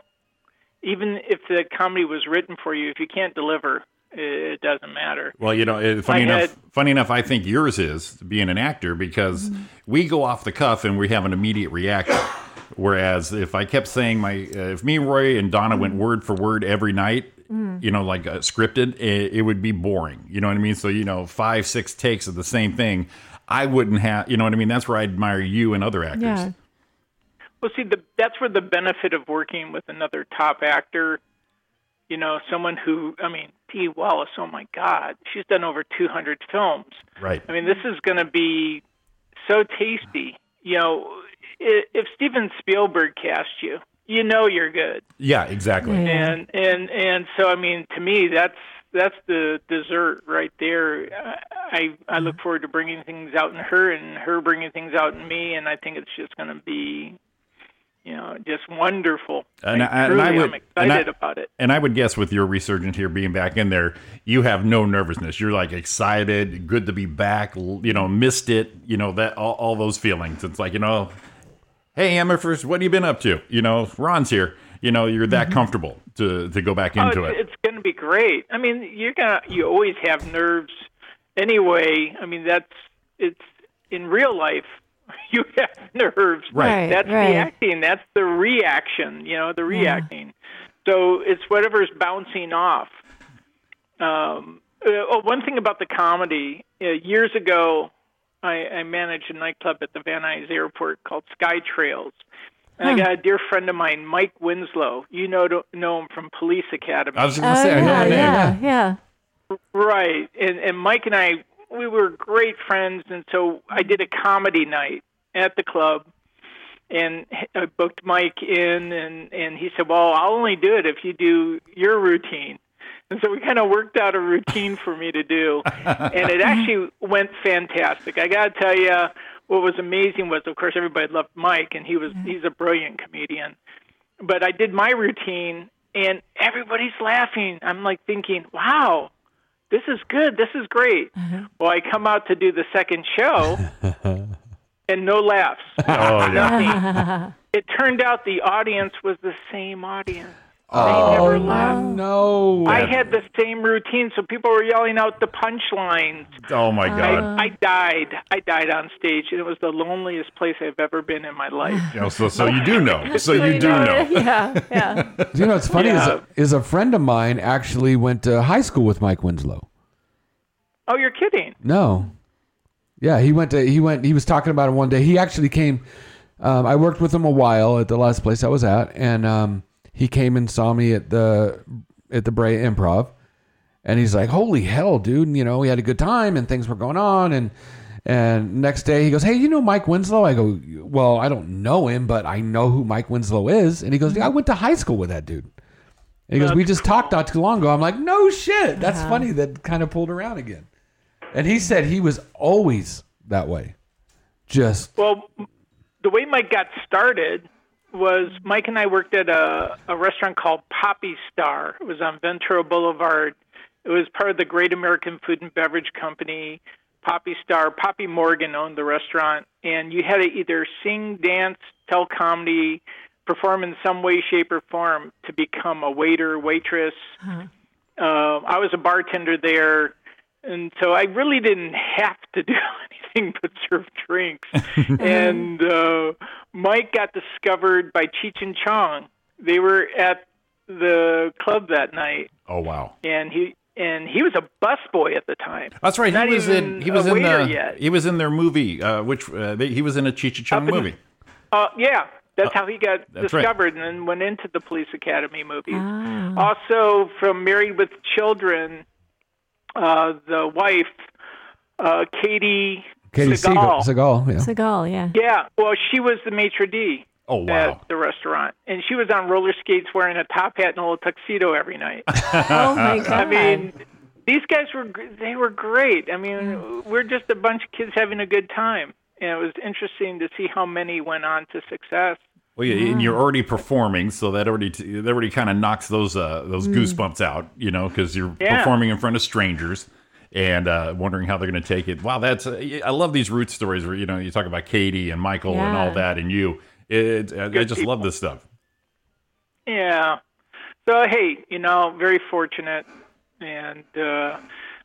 Speaker 10: Even if the comedy was written for you, if you can't deliver, it, doesn't matter.
Speaker 8: Well, you know, funny
Speaker 10: I
Speaker 8: enough,
Speaker 10: had-
Speaker 8: funny enough, I think yours is being an actor because we go off the cuff and we have an immediate reaction. Whereas if I kept saying my, uh, if me, Roy, and Donna went word for word every night, you know, like uh, scripted, it, it would be boring. You know what I mean? So you know, five, six takes of the same thing. I wouldn't have. You know what I mean? That's where I admire you and other actors.
Speaker 11: Yeah.
Speaker 10: Well, see, the, that's where the benefit of working with another top actor, you know, someone who, I mean, Dee Wallace, oh my God, she's done over 200 films.
Speaker 8: Right.
Speaker 10: I mean, this is going to be so tasty. You know, i- if Steven Spielberg cast you, you know you're good.
Speaker 8: Yeah, exactly.
Speaker 10: And and and so I mean, to me, that's that's the dessert right there. I I look mm-hmm. forward to bringing things out in her and her bringing things out in me, and I think it's just going to be, you know, just wonderful.
Speaker 8: And
Speaker 10: Like,
Speaker 8: I- and I would-
Speaker 10: I'm excited
Speaker 8: I-
Speaker 10: about it.
Speaker 8: And I would guess with your resurgence here being back in there, you have no nervousness. You're like excited, good to be back. You know, missed it. You know that all, all those feelings. It's like you know, hey Emma, what have you been up to? You know, Ron's here. You know, you're that comfortable to to go back into
Speaker 10: oh,
Speaker 8: it.
Speaker 10: it's, it's going to be great. I mean, you're gonna you always have nerves anyway. I mean, that's it's in real life. <laughs> You have nerves.
Speaker 8: Right.
Speaker 10: That's
Speaker 11: right.
Speaker 10: the acting. That's the reaction. You know, the reacting. So it's whatever's bouncing off. Um, uh, oh, one thing about the comedy. Uh, years ago, I, I managed a nightclub at the Van Nuys Airport called Sky Trails. And I got a dear friend of mine, Mike Winslow. You know know him from Police Academy.
Speaker 8: I was
Speaker 11: Oh,
Speaker 8: going to say, I know
Speaker 11: yeah, oh,
Speaker 8: the name.
Speaker 11: yeah, yeah.
Speaker 10: Right. And and Mike and I we were great friends and so I did a comedy night at the club and I booked Mike in and and he said, "Well, I'll only do it if you do your routine." And so we kind of worked out a routine for me to do. <laughs> And it actually went fantastic. I got to tell you what was amazing was of course everybody loved Mike and he was he's a brilliant comedian. But I did my routine and everybody's laughing. I'm like thinking, "Wow, this is good. This is great. mhm Well, I come out to do the second show, <laughs> and no laughs.
Speaker 8: Oh yeah.
Speaker 10: Nothing. <laughs> it turned out the audience was the same audience.
Speaker 7: Oh,
Speaker 10: they never laughed.
Speaker 7: no.
Speaker 10: I had the same routine, so people were yelling out the punchlines.
Speaker 8: Oh my God.
Speaker 10: I, I died. I died on stage, and it was the loneliest place I've ever been in my life.
Speaker 8: You know, so so you do know. <laughs> So you do know.
Speaker 11: Yeah, yeah. <laughs>
Speaker 7: you know what's funny
Speaker 10: Yeah.
Speaker 7: is, is a friend of mine actually went to high school with Mike Winslow.
Speaker 10: Oh, you're kidding?
Speaker 7: No. Yeah, he went to he went he was talking about it one day. He actually came um, I worked with him a while at the last place I was at and um, he came and saw me at the at the Brea Improv and he's like, "Holy hell, dude, and, you know, we had a good time and things were going on and and next day he goes, "Hey, you know Mike Winslow?" I go, "Well, I don't know him, but I know who Mike Winslow is." And he goes, I went to high school with that dude." And he goes, "We just talked not too long ago." I'm like, "No shit." That's uh-huh. funny that kind of pulled around again. And he said he was always that way. Just
Speaker 10: Well, the way Mike got started was Mike and I worked at a, a restaurant called Poppy Star. It was on Ventura Boulevard. It was part of the Great American Food and Beverage Company. Poppy Star, Poppy Morgan owned the restaurant, and you had to either sing, dance, tell comedy, perform in some way, shape, or form to become a waiter, waitress. Uh, I was a bartender there, and so I really didn't have to do <laughs> anything <laughs> but serve drinks. <laughs> and uh, Mike got discovered by Cheech and Chong. They were at the club that night,
Speaker 8: Oh wow.
Speaker 10: and he and he was a busboy at the time.
Speaker 8: That's right.
Speaker 10: Not
Speaker 8: he was in. He was in the.
Speaker 10: yet.
Speaker 8: He was in their movie, uh, which uh, they, he was in a Cheech and Chong
Speaker 10: Up in-
Speaker 8: movie.
Speaker 10: Uh, yeah, that's how he got
Speaker 8: that's right.
Speaker 10: discovered, and then went into the Police Academy movies.
Speaker 11: Ah.
Speaker 10: Also, from Married with Children, uh, the wife, uh, Katey,
Speaker 7: Katey
Speaker 10: Sagal.
Speaker 7: Sagal. Sagal yeah.
Speaker 11: Sagal, yeah.
Speaker 10: Yeah, well, she was the maitre d.
Speaker 8: Oh wow.
Speaker 10: At the restaurant, and she was on roller skates, wearing a top hat and a little tuxedo every night. <laughs>
Speaker 11: Oh my god.
Speaker 10: I mean, these guys were gr- they were great. I mean, we're just a bunch of kids having a good time, and it was interesting to see how many went on to success.
Speaker 8: Well, yeah, and you're already performing, so that already that already kind of knocks those uh, those goosebumps out, you know, because you're
Speaker 10: Yeah.
Speaker 8: performing in front of strangers and uh, wondering how they're going to take it. Wow, that's uh, I love these root stories where you know you talk about Katey and Michael and all that, and you. It, I I
Speaker 10: Good
Speaker 8: just love this stuff.
Speaker 10: Yeah. So hey, you know, very fortunate, and uh,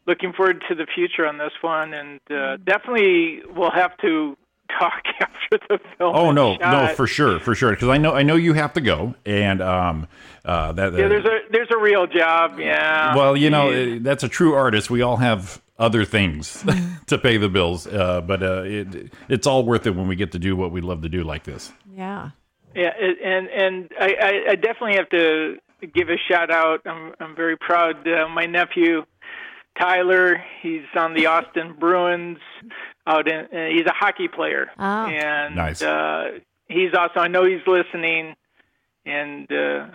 Speaker 10: looking forward to the future on this one, and uh, definitely we'll have to talk <laughs> after the film.
Speaker 8: Oh
Speaker 10: is
Speaker 8: no, no, for sure, for sure. Because I know, I know you have to go, and um, uh, that.
Speaker 10: Yeah, there's a there's a real job. Yeah.
Speaker 8: well, you know,
Speaker 10: Yeah.
Speaker 8: uh, that's a true artist. We all have other things <laughs> to pay the bills, uh, but uh, it, it's all worth it when we get to do what we love to do like this.
Speaker 11: Yeah.
Speaker 10: Yeah, and and I, I, I definitely have to give a shout out. I'm I'm very proud. Uh, my nephew Tyler, he's on the Austin Bruins. Out in, uh, he's a hockey player,
Speaker 11: Oh.
Speaker 10: and
Speaker 8: Nice.
Speaker 10: uh, he's also. I know he's listening, and uh,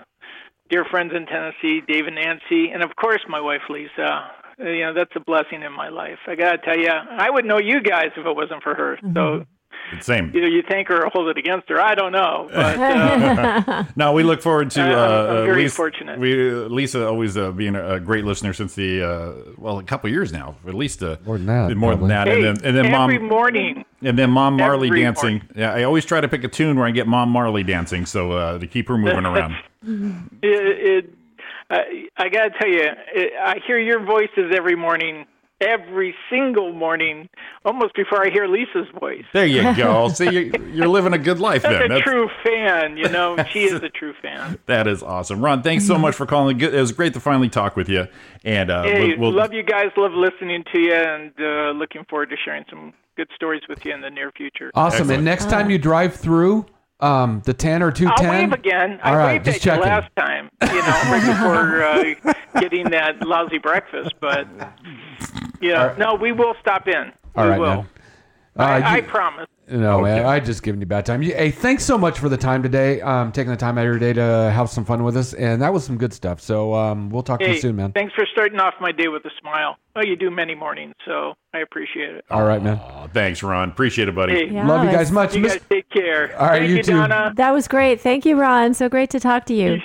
Speaker 10: dear friends in Tennessee, Dave and Nancy, and of course my wife Lisa. Uh, You know that's a blessing in my life. I gotta tell you, I wouldn't know you guys if it wasn't for her. So
Speaker 8: It's same.
Speaker 10: either you thank her or hold it against her. I don't know, but. Uh, <laughs>
Speaker 8: No, we look forward to.
Speaker 10: Uh, I'm-
Speaker 8: Uh,
Speaker 10: I'm very
Speaker 8: Lisa,
Speaker 10: fortunate.
Speaker 8: We uh, Lisa always uh, being a, a great listener since the uh, well a couple years now, at least uh,
Speaker 7: More than that,
Speaker 8: more than that,
Speaker 10: Hey,
Speaker 8: and then and then
Speaker 10: every
Speaker 8: mom
Speaker 10: morning.
Speaker 8: and then mom Marley
Speaker 10: every
Speaker 8: dancing.
Speaker 10: morning.
Speaker 8: Yeah, I always try to pick a tune where I get mom Marley dancing, so uh, to keep her moving <laughs> around.
Speaker 10: It, it, I, I got to tell you, it, I hear your voices every morning, every single morning, almost before I hear Lisa's voice.
Speaker 8: There you go. <laughs> See, you're, you're living a good life
Speaker 10: That's
Speaker 8: then.
Speaker 10: a true fan, you know. <laughs> She is a true fan.
Speaker 8: that is awesome, Ron. Thanks so much for calling. It was great to finally talk with you, and uh,
Speaker 10: Hey,
Speaker 8: we'll, we'll-
Speaker 10: love you guys. Love listening to you, and uh, looking forward to sharing some good stories with you in the near future.
Speaker 7: Awesome.
Speaker 8: Excellent.
Speaker 7: And next time you drive through um, the 10 or 210.
Speaker 10: I'll wave again. I
Speaker 7: All right,
Speaker 10: waved
Speaker 7: just
Speaker 10: at you last time, you know, right before uh, <laughs> getting that lousy breakfast. But you know, no, we will stop in.
Speaker 7: All
Speaker 10: we
Speaker 7: right,
Speaker 10: will.
Speaker 7: man. Uh,
Speaker 10: I, I promise.
Speaker 7: No, man, I just giving you bad time. You- Hey, thanks so much for the time today. Um, taking the time out of your day to have some fun with us, and that was some good stuff. So um, we'll talk to you soon, man.
Speaker 10: thanks for starting off my day with a smile. Well, you do many mornings, so I appreciate it.
Speaker 7: All right, man.
Speaker 8: Aw, thanks, Ron. Appreciate it, buddy.
Speaker 10: Hey,
Speaker 11: Yeah,
Speaker 7: Love you guys much.
Speaker 10: you
Speaker 7: Miss-
Speaker 10: guys take care.
Speaker 7: All right,
Speaker 10: Thank
Speaker 7: you
Speaker 10: you,
Speaker 7: too.
Speaker 10: Donna.
Speaker 11: That was great. Thank you, Ron. So great to talk to you.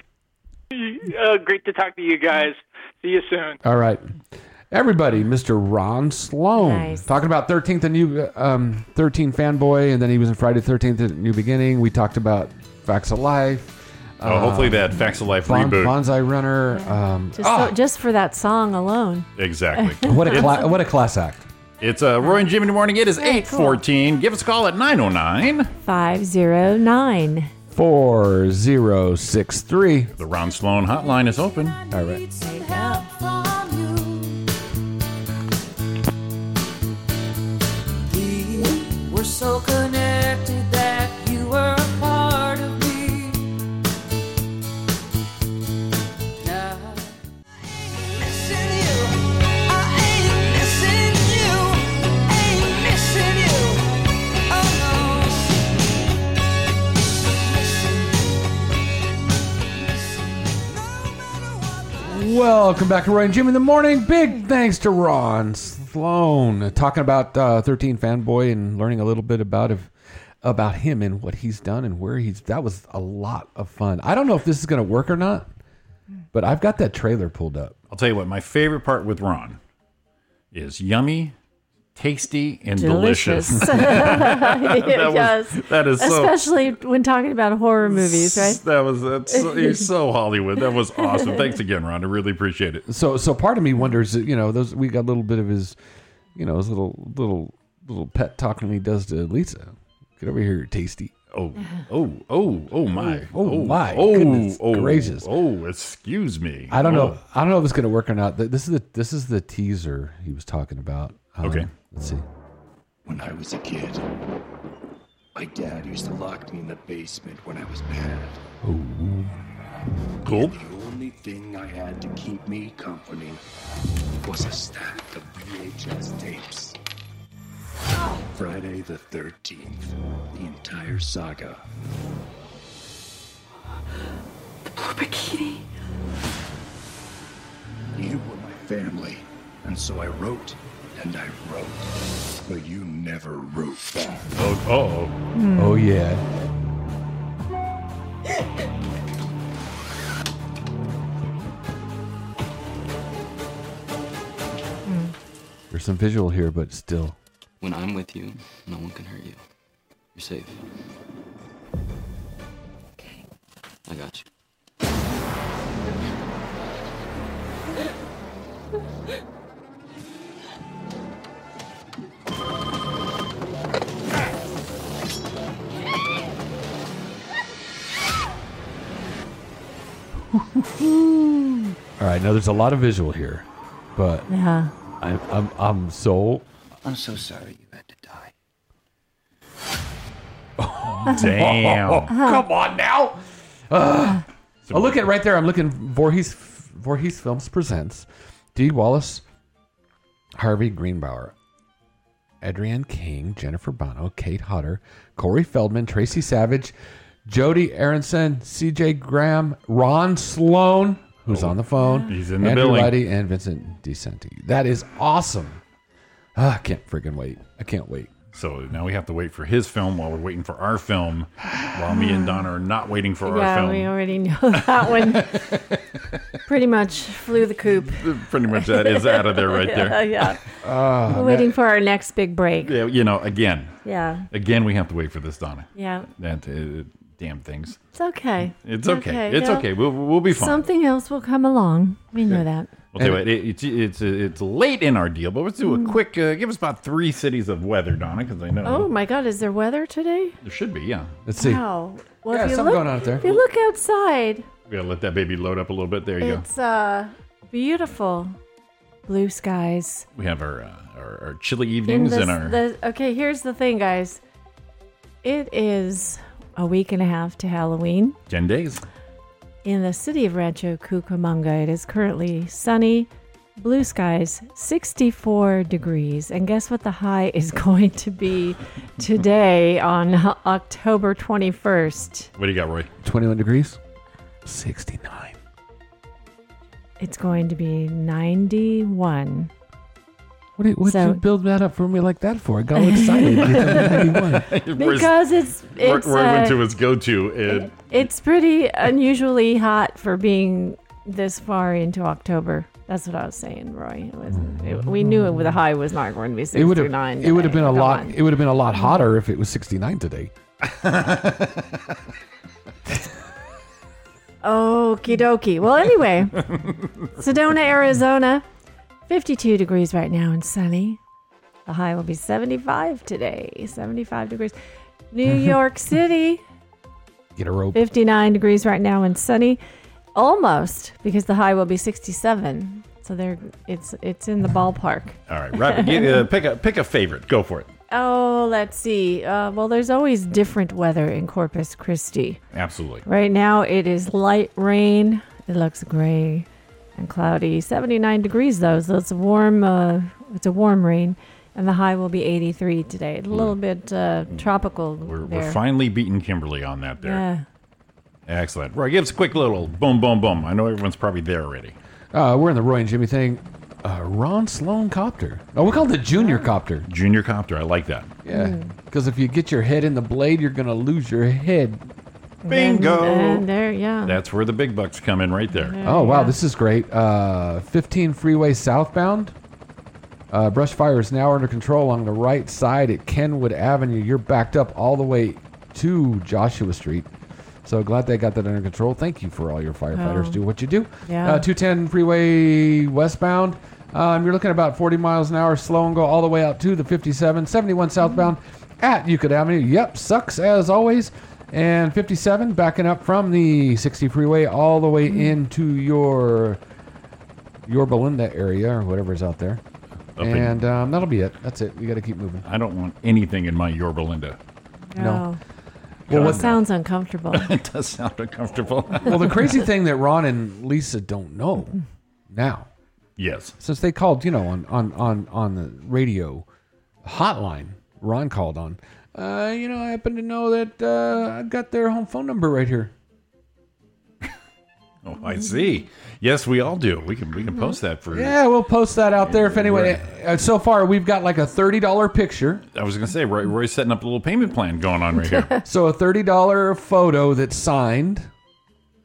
Speaker 10: Uh, great to talk to you guys. See you soon.
Speaker 7: All right. Everybody, Mr. Ron Sloan.
Speaker 11: Nice.
Speaker 7: Talking about 13th and New um, 13 fanboy, and then he was in Friday 13th at New Beginning. We talked about Facts of Life.
Speaker 8: Oh, hopefully that Facts of Life
Speaker 7: Bon-
Speaker 8: reboot.
Speaker 7: Banzai Runner. Um,
Speaker 11: Just,
Speaker 7: ah,
Speaker 11: so, just for that song alone.
Speaker 8: Exactly. <laughs>
Speaker 7: what a cla- what a class act.
Speaker 8: It's uh, Roy and Jimmy in the morning. It is
Speaker 11: Very
Speaker 8: eight fourteen. Give us a call at 909.
Speaker 11: 509.
Speaker 7: 4063.
Speaker 8: The Ron Sloan hotline is open.
Speaker 7: All right.
Speaker 3: We so connected that you were a part of me. Now, I ain't missing you. I ain't missing you. Ain't missing you. Oh
Speaker 7: Welcome back to Roy and Jim in the morning. Big thanks to Ron Sloan talking about uh, 13 fanboy and learning a little bit about about him and what he's done and where he's. That was a lot of fun. I don't know if this is going to work or not, but I've got that trailer pulled up.
Speaker 8: I'll tell you what, my favorite part with Ron is yummy, tasty, and delicious.
Speaker 11: Delicious. <laughs> <laughs>
Speaker 8: That was-
Speaker 11: yes.
Speaker 8: that is so-
Speaker 11: Especially when talking about horror movies, right?
Speaker 8: That was that's so, he's <laughs> so Hollywood. That was awesome. Thanks again, Ron. I really appreciate it.
Speaker 7: So, so part of me wonders, you know, those we got a little bit of his, you know, his little little little pet talking he does to Lisa. Get over here, tasty.
Speaker 8: Oh, oh, oh, oh my,
Speaker 7: Oh, oh, oh my
Speaker 8: oh,
Speaker 7: goodness
Speaker 8: oh,
Speaker 7: gracious.
Speaker 8: oh, excuse me.
Speaker 7: I don't
Speaker 8: Oh.
Speaker 7: know. I don't know if it's going to work or not. This is the this is the teaser he was talking about. Um,
Speaker 8: Okay.
Speaker 7: Let's see.
Speaker 12: When I was a kid, my dad used to lock me in the basement when I was bad. Oh.
Speaker 8: Cool.
Speaker 12: The only thing I had to keep me company was a stack of VHS tapes. Friday the 13th, the entire saga.
Speaker 3: The blue bikini.
Speaker 12: You were my family, and so I wrote and I wrote. But you never wrote back.
Speaker 8: Oh, oh,
Speaker 7: Oh yeah. Hmm. There's some visual here, but still.
Speaker 13: When I'm with you, no one can hurt you. You're safe. Okay. I got you. <laughs>
Speaker 7: All right, now there's a lot of visual here, but
Speaker 11: Yeah.
Speaker 7: I'm I'm, I'm so
Speaker 13: I'm so sorry you had to die.
Speaker 8: Oh, <laughs> Damn. <laughs>
Speaker 7: Come on now. Uh, oh, look at right there. I'm looking. Voorhees Voorhees Films presents Dee Wallace, Harvey Greenbauer, Adrienne King, Jennifer Banko, Kane Hodder, Corey Feldman, Tracie Savage, Judie Aronson, C.J. Graham, Ron Sloan, who's on the phone,
Speaker 8: Oh, He's in the
Speaker 7: Andrew
Speaker 8: building.
Speaker 7: Lighty, and Vincent DeCenti. That is awesome. Ah, I can't freaking wait. I can't wait.
Speaker 8: So now we have to wait for his film while we're waiting for our film, while me and Donna are not waiting for our
Speaker 11: Yeah,
Speaker 8: film.
Speaker 11: we already know <laughs> that one. Pretty much flew the coop. <laughs>
Speaker 8: Pretty much that is out of there right <laughs>
Speaker 11: yeah,
Speaker 8: there.
Speaker 11: Yeah.
Speaker 8: Ah,
Speaker 11: We're waiting for our next big break.
Speaker 8: Yeah, you know, again.
Speaker 11: Yeah.
Speaker 8: Again, we have to wait for this, Donna.
Speaker 11: Yeah.
Speaker 8: That uh, damn things.
Speaker 11: It's okay.
Speaker 8: It's okay. It's
Speaker 11: They'll-
Speaker 8: okay. We'll we'll be fine.
Speaker 11: Something else will come along. We know that.
Speaker 8: We'll tell you what, it, it's it's it's late in our deal, but let's do a
Speaker 11: Mm.
Speaker 8: quick. Uh, give us about three cities of weather, Donna, because I know
Speaker 11: Oh my God! Is there weather today?
Speaker 8: there should be. Yeah,
Speaker 7: Let's see.
Speaker 11: Wow. Well,
Speaker 7: Yeah,
Speaker 11: if you
Speaker 7: something
Speaker 11: look,
Speaker 7: going on out there.
Speaker 11: If you look outside,
Speaker 8: we gotta let that baby load up a little bit. There you go.
Speaker 11: it's uh beautiful, blue skies.
Speaker 8: We have our uh, our, our chilly
Speaker 11: In
Speaker 8: evenings
Speaker 11: the,
Speaker 8: and our
Speaker 11: the okay, here's the thing, guys. It is a week and a half to Halloween.
Speaker 8: ten days.
Speaker 11: In the city of Rancho Cucamonga, it is currently sunny, blue skies, 64 degrees. And guess what the high is <laughs> going to be today on October 21st?
Speaker 8: What do you got, Roy?
Speaker 7: 21 degrees, 69.
Speaker 11: It's going to be 91.
Speaker 7: What did, you, what
Speaker 11: So-
Speaker 7: you build that up for me like that for? I got all <laughs> excited. <laughs>
Speaker 11: Because it's
Speaker 8: Roy,
Speaker 11: it's
Speaker 8: Roy went
Speaker 11: uh,
Speaker 8: to his go-to. And
Speaker 11: it's pretty unusually hot for being this far into October. That's what I was saying, Roy. It was, it, we knew it, the high was not going to be
Speaker 7: it would
Speaker 11: 69.
Speaker 7: have it would have been a.
Speaker 11: Come
Speaker 7: lot
Speaker 11: on.
Speaker 7: it would have been a lot hotter if it was 69 today. <laughs>
Speaker 11: Okie dokie. Well, anyway, Sedona, Arizona, 52 degrees right now and sunny. The high will be 75 today. 75 degrees. New York City,
Speaker 7: Get a rope.
Speaker 11: 59 degrees right now and sunny. Almost because the high will be 67. So there, it's it's in the ballpark.
Speaker 8: all right, rapid. get, uh, pick a pick a favorite. Go for it.
Speaker 11: Oh, let's see. Uh, well, there's always different weather in Corpus Christi.
Speaker 8: Absolutely.
Speaker 11: Right now, it is light rain. It looks gray and cloudy. 79 degrees though, so it's a warm. Uh, it's a warm rain, and the high will be 83 today. A little bit uh, tropical
Speaker 8: We're,
Speaker 11: there.
Speaker 8: we're finally beating Kimberly on that there.
Speaker 11: Yeah.
Speaker 8: Excellent. Roy, give us a quick little boom, boom, boom. I know everyone's probably there already.
Speaker 7: Uh, we're in the Roy and Jimmy thing. Uh, Ron Sloan copter. Oh, we call it the junior copter.
Speaker 8: Junior copter. I like that.
Speaker 7: Yeah,
Speaker 11: Hmm.
Speaker 7: because if you get your head in the blade, you're gonna lose your head.
Speaker 8: Bingo.
Speaker 11: And there, yeah.
Speaker 8: That's where the big bucks come in right there.
Speaker 7: Oh wow, this is great. Uh, 15 freeway southbound. Uh, brush fire is now under control along the right side at Kenwood Avenue. You're backed up all the way to Joshua Street. So glad they got that under control. Thank you for all your firefighters.
Speaker 11: Oh.
Speaker 7: Do what you do.
Speaker 11: Yeah.
Speaker 7: Uh, 210 freeway westbound. Um, you're looking at about 40 miles an hour, slow and go all the way out to the 57. 71 southbound at Euclid Avenue. Yep, sucks as always. And 57 backing up from the 60 freeway all the way into your Yorba Linda area or whatever's out there.
Speaker 8: Up in-
Speaker 7: and um, that'll be it. That's it. We got to keep moving.
Speaker 8: I don't want anything in my Yorba Linda.
Speaker 11: No.
Speaker 7: Well,
Speaker 11: It
Speaker 7: what-
Speaker 11: sounds uncomfortable. <laughs>
Speaker 8: it does sound uncomfortable. <laughs>
Speaker 7: well, the crazy thing that Ron and Lisa don't know now,
Speaker 8: yes,
Speaker 7: since they called, you know, on on on on the radio hotline, Ron called on. Uh, you know, I happen to know that uh, I've got their home phone number right here. <laughs>
Speaker 8: Oh, I see. Yes, we all do. We can we can post that for.
Speaker 7: Yeah, we'll post that out there if anyone. Uh, so far, we've got like a thirty dollar picture.
Speaker 8: I was gonna say Roy, Roy's setting up a little payment plan going on right here. <laughs>
Speaker 7: So a thirty dollar photo that's signed,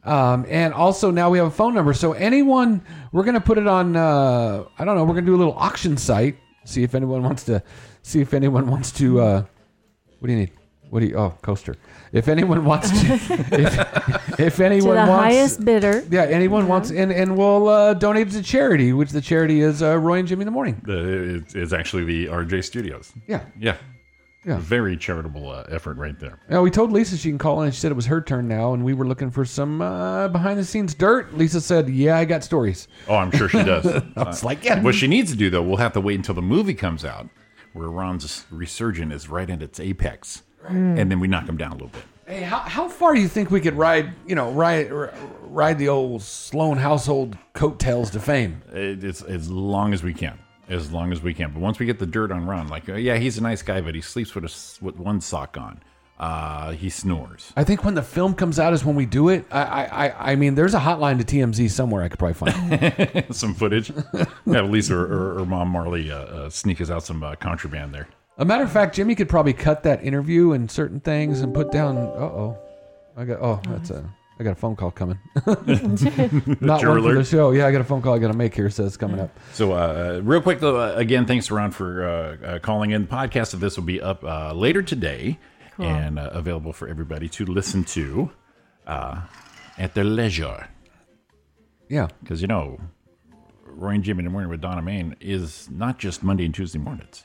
Speaker 7: um, and also now we have a phone number. So anyone, we're gonna put it on. Uh, I don't know. We're gonna do a little auction site. See if anyone wants to. See if anyone wants to. Uh, what do you need? What do you? Oh, coaster. If anyone wants to. <laughs> if, if
Speaker 11: to
Speaker 7: anyone
Speaker 11: the
Speaker 7: wants.
Speaker 11: highest bidder.
Speaker 7: yeah, anyone wants, and and we'll uh, donate it to charity, which the charity is uh, Roy and Jimmy in the morning.
Speaker 8: The, it's, it's actually the RJ Studios.
Speaker 7: Yeah.
Speaker 8: Yeah.
Speaker 7: Yeah.
Speaker 8: Very charitable uh, effort right there.
Speaker 7: Yeah, we told Lisa she can call in. and She said it was her turn now, and we were looking for some uh, behind the scenes dirt. Lisa said, "Yeah, I got stories."
Speaker 8: Oh, I'm sure she does. <laughs>
Speaker 7: I was like, yeah.
Speaker 8: What she needs to do, though, we'll have to wait until the movie comes out, where Ron's resurgent is right at its apex,
Speaker 7: Mm.
Speaker 8: and then we knock him down a little bit.
Speaker 7: Hey, how, how far do you think we could ride? You know, ride r- ride the old Sloan household coattails to fame?
Speaker 8: It's as long as we can, as long as we can. But once we get the dirt on Ron, like, uh, yeah, he's a nice guy, but he sleeps with a s with one sock on. Uh, he snores.
Speaker 7: I think when the film comes out is when we do it. I I, I, mean, there's a hotline to TMZ somewhere I could probably find. <laughs>
Speaker 8: some footage. Have Lisa or, or, or Mom Marley uh, uh, sneak us out some uh, contraband there.
Speaker 7: a matter of fact, Jimmy could probably cut that interview and certain things and put down. Uh oh, I got. Oh, that's a. I got a phone call coming. <laughs> Not one for the show. Yeah, I got a phone call I got to make here. Says coming up.
Speaker 8: So, uh, real quick, though, uh, again, thanks to Ron for uh, uh, calling in. The podcast of this will be up uh, later today
Speaker 11: Cool.
Speaker 8: and uh, available for everybody to listen to uh, at their leisure.
Speaker 7: Yeah.
Speaker 8: Because, you know, Roy and Jimmy in the Morning with Donna Main is not just Monday and Tuesday mornings.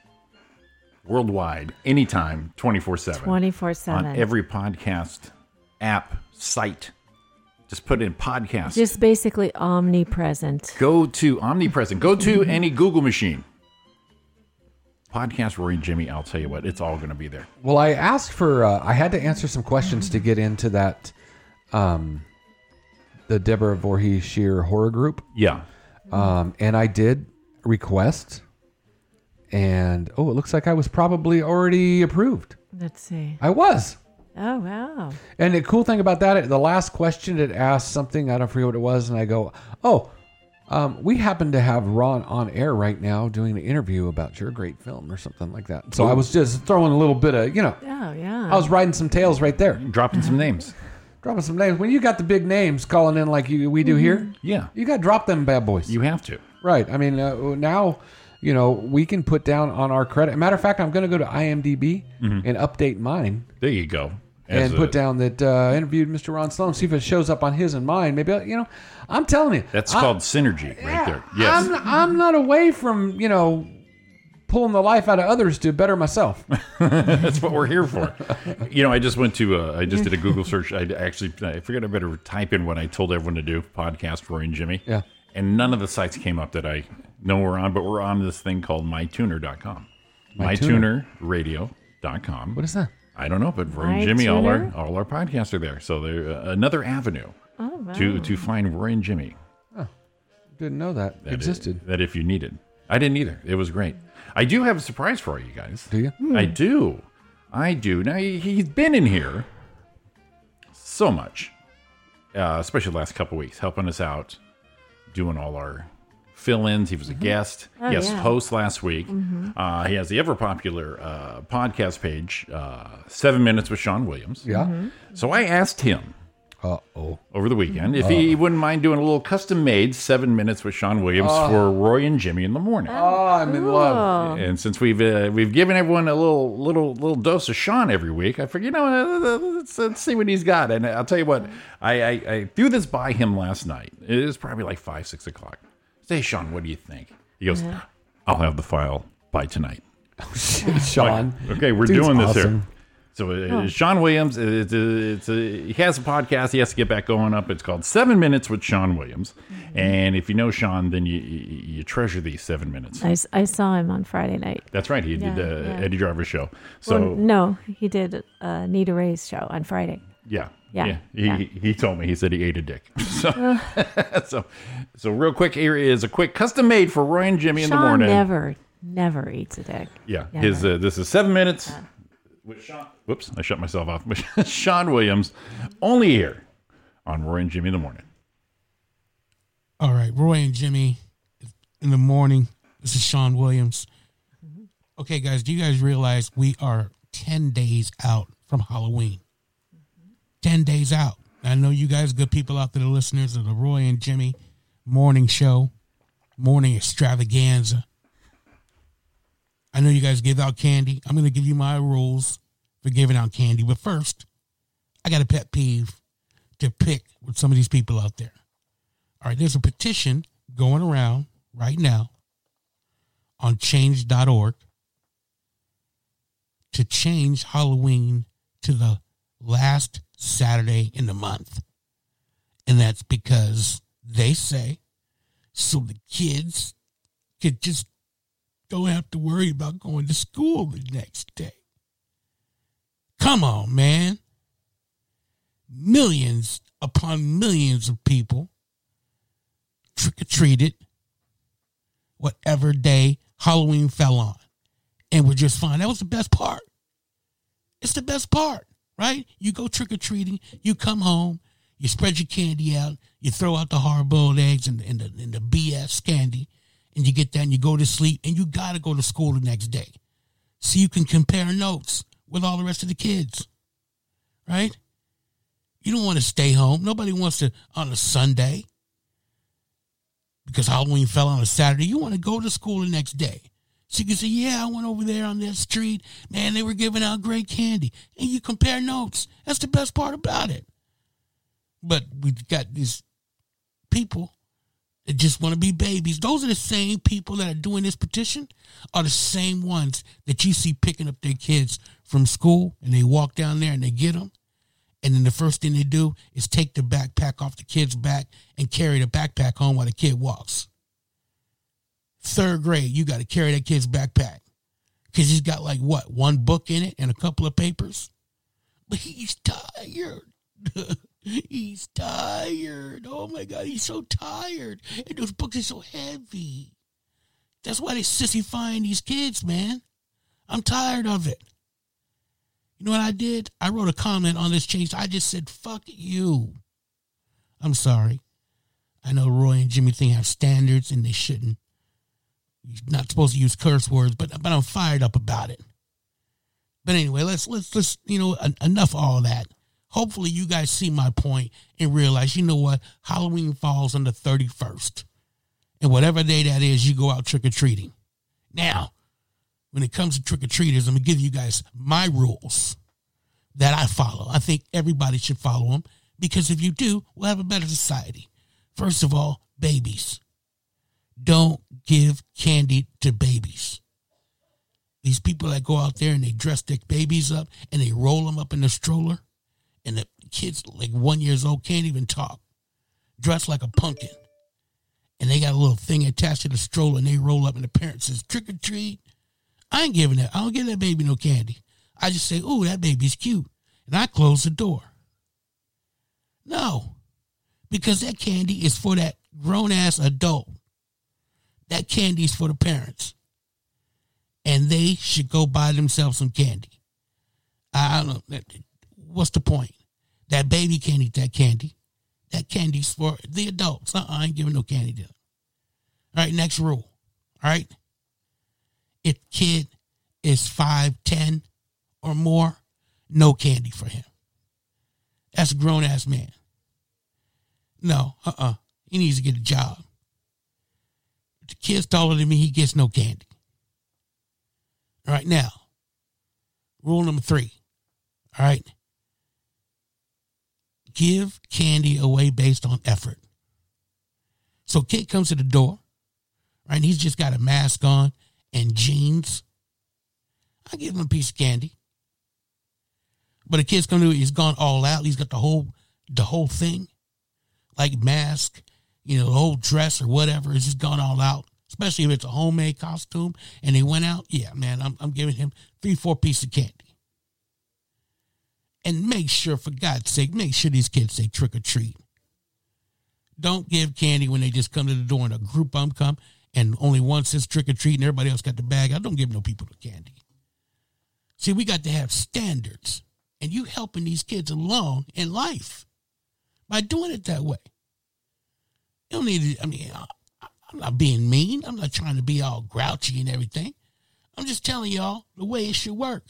Speaker 8: Worldwide, anytime, 24 7.
Speaker 11: 24/7.
Speaker 8: On every podcast app, site. Just put in podcast.
Speaker 11: Just basically omnipresent.
Speaker 8: Go to omnipresent. Go to any Google machine. Podcast Rory and Jimmy. I'll tell you what, it's all going to be there.
Speaker 7: Well, I asked for. Uh, I had to answer some questions to get into that. Um, the Deborah Voorhees Sheer horror group.
Speaker 8: Yeah.
Speaker 7: Um, and I did request, and oh, it looks like I was probably already approved.
Speaker 11: Let's see.
Speaker 7: I was.
Speaker 11: Oh wow.
Speaker 7: And the cool thing about that, the last question it asked something I don't forget what it was, and I go, "Oh, um, we happen to have Ron on air right now doing an interview about your great film or something like that." So I was just throwing a little bit of, you know,
Speaker 11: Oh yeah.
Speaker 7: I was riding some tails right there,
Speaker 8: dropping some names,
Speaker 7: dropping some names. When you got the big names calling in like you we do here,
Speaker 8: Yeah.
Speaker 7: you got to drop them bad boys.
Speaker 8: You have to.
Speaker 7: Right. I mean, uh, now, you know, we can put down on our credit. Matter of fact, I'm going to go to IMDb
Speaker 8: Mhm.
Speaker 7: and update mine
Speaker 8: There you go.
Speaker 7: And
Speaker 8: a-
Speaker 7: put down that uh, interviewed Mr. Ron Sloan. See if it shows up on his and mine. Maybe you know. I'm telling you,
Speaker 8: That's
Speaker 7: I-
Speaker 8: called synergy right there. Yes.
Speaker 7: I'm I'm not away from you know pulling the life out of others to better myself. <laughs>
Speaker 8: That's what we're here for. You know, I just went to, uh, I just did a Google search. I actually, I figured I better type in what I told everyone to do podcast Roy and Jimmy.
Speaker 7: Yeah.
Speaker 8: And none of the sites came up that I know we're on, but we're on this thing called mytuner.com.
Speaker 7: MyTuner?
Speaker 8: MytunerRadio.com.
Speaker 7: What is that?
Speaker 8: I don't know, but Roy and Jimmy, all our, all our podcasts are there. So they're uh, another avenue
Speaker 11: Oh wow.
Speaker 8: to, to find Roy and Jimmy.
Speaker 7: Didn't know that,
Speaker 8: that
Speaker 7: existed.
Speaker 8: It, that if you needed. I didn't either. It was great. I do have a surprise for you guys.
Speaker 7: Do you?
Speaker 8: I do. I do. Now he- he's been in here so much, uh, especially the last couple weeks, helping us out, doing all our fill-ins. He was a guest,
Speaker 11: Oh,
Speaker 8: guest
Speaker 11: yeah.
Speaker 8: host last week.
Speaker 11: Mhm.
Speaker 8: Uh, he has the ever popular uh, podcast page, uh, Seven Minutes with Sean Williams.
Speaker 7: Yeah.
Speaker 11: Mhm.
Speaker 8: So I asked him.
Speaker 7: Uh oh.
Speaker 8: Over the weekend, if he wouldn't mind doing a little custom-made seven minutes with Sean Williams
Speaker 7: Oh.
Speaker 8: for Roy and Jimmy in the morning.
Speaker 7: Oh, I'm in love.
Speaker 8: And since we've uh, we've given everyone a little little little dose of Sean every week, I figured, you know, uh, let's, let's see what he's got. And I'll tell you what, I, I, I threw this by him last night. It was probably like five six o'clock. Say, Sean, what do you think? He goes,
Speaker 11: Yeah.
Speaker 8: I'll have the file by tonight.
Speaker 7: Oh, <laughs> shit, Sean.
Speaker 8: Okay, we're
Speaker 7: Dude's
Speaker 8: doing this here. So uh,
Speaker 11: Oh.
Speaker 8: Sean Williams, it's a, it's a, he has a podcast. He has to get back going up. It's called Seven Minutes with Sean Williams. And if you know Sean, then you you, treasure these seven minutes.
Speaker 11: I, I saw him on Friday night.
Speaker 8: That's right. He did the
Speaker 11: yeah.
Speaker 8: Eddie Driver show. So
Speaker 11: well, no, he did uh, Nita Ray's show on Friday.
Speaker 8: Yeah.
Speaker 11: Yeah,
Speaker 8: He,
Speaker 11: yeah.
Speaker 8: he told me he said he ate a dick. <laughs> So, <laughs> so, so real quick, here is a quick custom made for Roy and Jimmy in the
Speaker 11: Sean
Speaker 8: morning.
Speaker 11: never, never eats a dick.
Speaker 8: Yeah.
Speaker 11: Never.
Speaker 8: His uh, this is seven minutes with Sean. Whoops, I shut myself off. With <laughs> Sean Williams, only here on Roy and Jimmy in the morning.
Speaker 14: All right, Roy and Jimmy in the morning. This is Sean Williams. Okay, guys, do you guys realize we are 10 days out from Halloween? 10 days out. I know you guys, good people out there, the listeners of the Roy and Jimmy morning show, morning extravaganza. I know you guys give out candy. I'm going to give you my rules for giving out candy. But first, I got a pet peeve to pick with some of these people out there. All right, there's a petition going around right now on change.org to change Halloween to the last Saturday in the month. And that's because they say so the kids could just don't have to worry about going to school the next day. Come on, man. Millions upon millions of people trick or treated whatever day Halloween fell on and were just fine. That was the best part. It's the best part, right? You go trick or treating, you come home, you spread your candy out, you throw out the hard boiled eggs and, and, the, and the BS candy, and you get that and you go to sleep, and you got to go to school the next day. So you can compare notes with all the rest of the kids, right? You don't want to stay home. Nobody wants to on a Sunday because Halloween fell on a Saturday. You want to go to school the next day. You can say, yeah, I went over there on that street. Man, they were giving out great candy. And you compare notes. That's the best part about it. But we've got these people that just want to be babies. Those are the same people that are doing this petition, are the same ones that you see picking up their kids from school and they walk down there and they get them. And then the first thing they do is take the backpack off the kid's back and carry the backpack home while the kid walks. Third grade, you got to carry that kid's backpack because he's got like what, one book in it and a couple of papers? But <laughs> he's tired. <laughs> he's tired. Oh my God, he's so tired. And those books are so heavy. That's why they sissifying these kids, man. I'm tired of it. You know what I did? I wrote a comment on this change. I just said, fuck you. I'm sorry. I know Roy and Jimmy think have standards and they shouldn't. You're not supposed to use curse words, but but I'm fired up about it. But anyway, let's let's let's you know en- enough all that. Hopefully you guys see my point and realize you know what Halloween falls on the 31st. And whatever day that is, you go out trick or treating. Now, when it comes to trick or treaters, I'm gonna give you guys my rules that I follow. I think everybody should follow them because if you do, we'll have a better society. First of all, babies. Don't give candy to babies. These people that go out there and they dress their babies up and they roll them up in the stroller, and the kids like one years old can't even talk, dressed like a pumpkin, and they got a little thing attached to the stroller and they roll up and the parent says trick or treat. I ain't giving that. I don't give that baby no candy. I just say, "Ooh, that baby's cute," and I close the door. No, because that candy is for that grown ass adult. That candy is for the parents, and they should go buy themselves some candy. I don't know. What's the point? That baby can't eat that candy. That candy's for the adults. Uh-uh, I ain't giving no candy to them. All right, next rule. All right. If kid is 5'10 or more, no candy for him. That's a grown ass man. No, uh uh He needs to get a job. The kid's taller than me, he gets no candy. All right, now, rule number three. All right. Give candy away based on effort. So kid comes to the door, right? And he's just got a mask on and jeans. I give him a piece of candy. But a kid's come to it, he's gone all out. He's got the whole the whole thing. Like mask, you know, the whole dress or whatever. It's just gone all out. Especially if it's a homemade costume and he went out. Yeah, man, I'm I'm giving him three, four pieces of candy. And make sure, for God's sake, make sure these kids say trick or treat. Don't give candy when they just come to the door and a group them come and only one says trick or treat and everybody else got the bag. I don't give no people the candy. See, we got to have standards. And you helping these kids along in life by doing it that way. You don't need to, I mean, I'm not being mean. I'm not trying to be all grouchy and everything. I'm just telling y'all the way it should work.